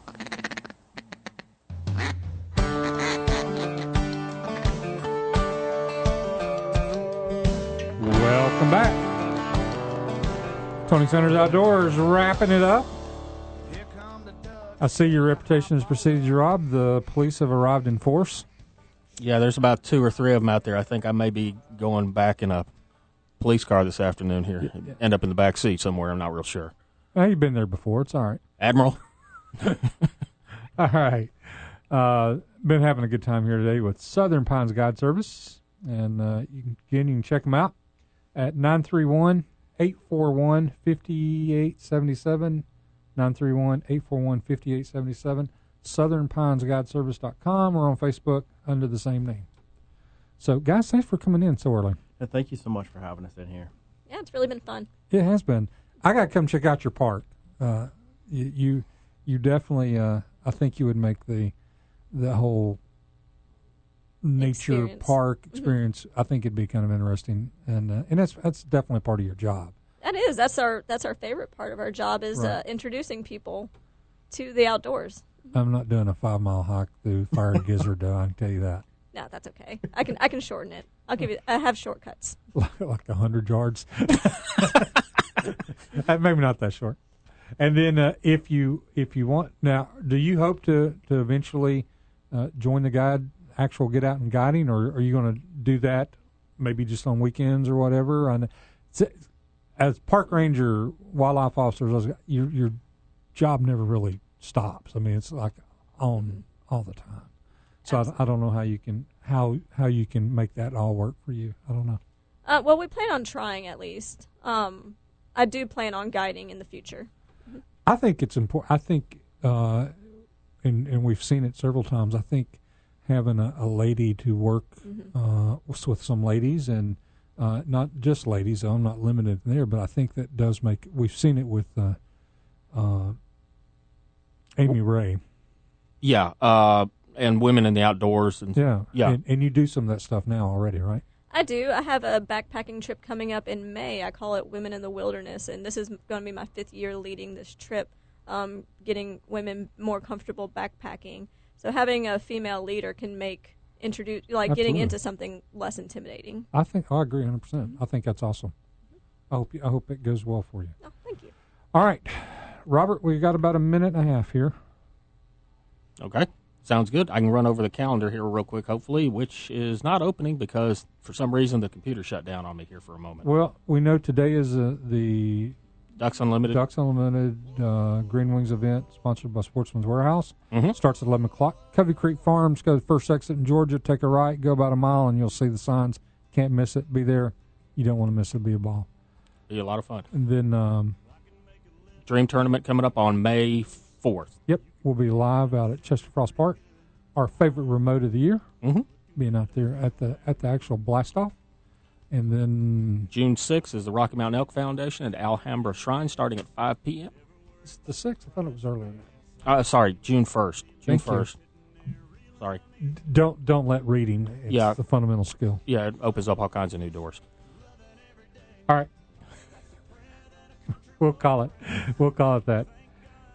A: Welcome back. Tony Sanders Outdoors wrapping it up. I see your reputation has preceded you, Rob. The police have arrived in force.
D: Yeah, there's about two or three of them out there. I think I may be going back in a police car this afternoon here. End up in the back seat somewhere. I'm not real sure.
A: Well, you've been there before. It's all right.
D: Admiral? [LAUGHS]
A: All right. Uh, been having a good time here today with Southern Pines Guide Service. And uh, you can, again, you can check them out at 931 841 5877. 931 841 5877. SouthernPinesGuideService.com or on Facebook under the same name. So, guys, thanks for coming in so early.
E: And thank you so much for having us in here.
F: yeah, it's really been fun.
A: It has been. I got to come check out your park. Uh, you, you, you definitely. Uh, I think you would make the, the whole nature
F: Experience.
A: park
F: Mhm.
A: experience. I think it'd be kind of interesting, and uh, and that's that's definitely part of your job.
F: That is. That's our that's our favorite part of our job is uh, introducing people to the outdoors.
A: I'm not doing a five mile hike through fiery gizzard, though. I can tell you that. [LAUGHS]
F: No, that's okay. I can I can shorten it. I'll give you. I have shortcuts. [LAUGHS]
A: like a hundred yards. [LAUGHS] Uh, Maybe not that short. And then uh, if you if you want now, do you hope to to eventually uh, join the guide actual get out and guiding, or are you going to do that maybe just on weekends or whatever? And as park ranger, wildlife officers, your your job never really stops. I mean, it's like on all the time. So I, I don't know how you can how how you can make that all work for you. I don't know.
F: Uh, well, we plan on trying at least. Um, I do plan on guiding in the future.
A: I think it's important. I think, uh, and and we've seen it several times. I think having a, a lady to work uh, with, with some ladies and uh, not just ladies. I'm not limited there, but I think that does make. We've seen it with uh, uh, Amy Ray.
D: Yeah, uh, and women in the outdoors and
A: Yeah,
D: Yeah.
A: And, and you do some of that stuff now already, right?
F: I do. I have a backpacking trip coming up in May. I call it Women in the Wilderness, and this is going to be my fifth year leading this trip, um, getting women more comfortable backpacking. So having a female leader can make introduce like getting into something less intimidating.
A: I think I agree 100. percent I think that's awesome. I hope you, I hope it goes well for you.
F: Oh, thank you.
A: All right, Robert, we've got about a minute and a half here.
D: Okay. Sounds good. I can run over the calendar here real quick, hopefully, which is not opening because for some reason the computer shut down on me here for a moment.
A: Well, we know today is uh, the
D: Ducks Unlimited.
A: Ducks Unlimited uh, Green Wings event sponsored by Sportsman's Warehouse.
D: Mhm.
A: Starts at 11 o'clock. Covey Creek Farms, go to the first exit in Georgia, take a right, go about a mile, and you'll see the signs. Can't miss it. Be there. You don't want to miss it. Be a ball.
D: Be a lot of fun.
A: And then, um,
D: Dream Tournament coming up on May 4th.
A: yep, we'll be live out at Chester Frost Park. Our favorite remote of the year,
D: Mhm.
A: being out there at the at the actual blast off. And then
D: June 6th is the Rocky Mountain Elk Foundation at Alhambra Shrine starting at 5 p.m.
A: it's the sixth. I thought it was earlier.
D: Uh, sorry, June 1st. June
A: Thank you.
D: 1st. Sorry.
A: D- Don't don't let reading. It's
D: Yeah.
A: the fundamental skill.
D: Yeah, it opens up all kinds of new doors.
A: All right. [LAUGHS] we'll call it. We'll call it that.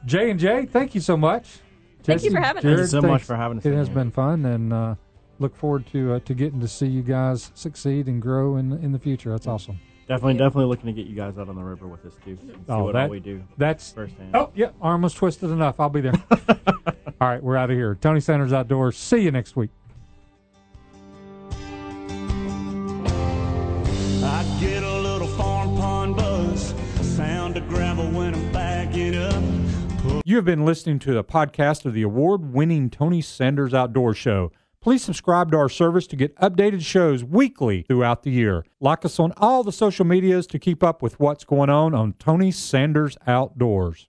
A: J and J, thank you so much.
F: Thank you for having us.
E: Thank you so much for having us
A: It has
E: here.
A: been fun, and uh, look forward to uh, to getting to see you guys succeed and grow in in the future. That's awesome.
E: Definitely, definitely looking to get you guys out on the river with us too. and See
A: Oh,
E: what
A: that-
E: all we do
A: That's
E: firsthand.
A: oh yeah, arm was twisted enough. I'll be there. [LAUGHS] All right, we're out of here. Tony Sanders Outdoors. See you next week.
C: I get a little farm pond buzz, sound of gravel when I'm backing up.
G: You have been listening to the podcast of the award winning Tony Sanders Outdoor Show. Please subscribe to our service to get updated shows weekly throughout the year. Like us on all the social medias to keep up with what's going on on Tony Sanders Outdoors.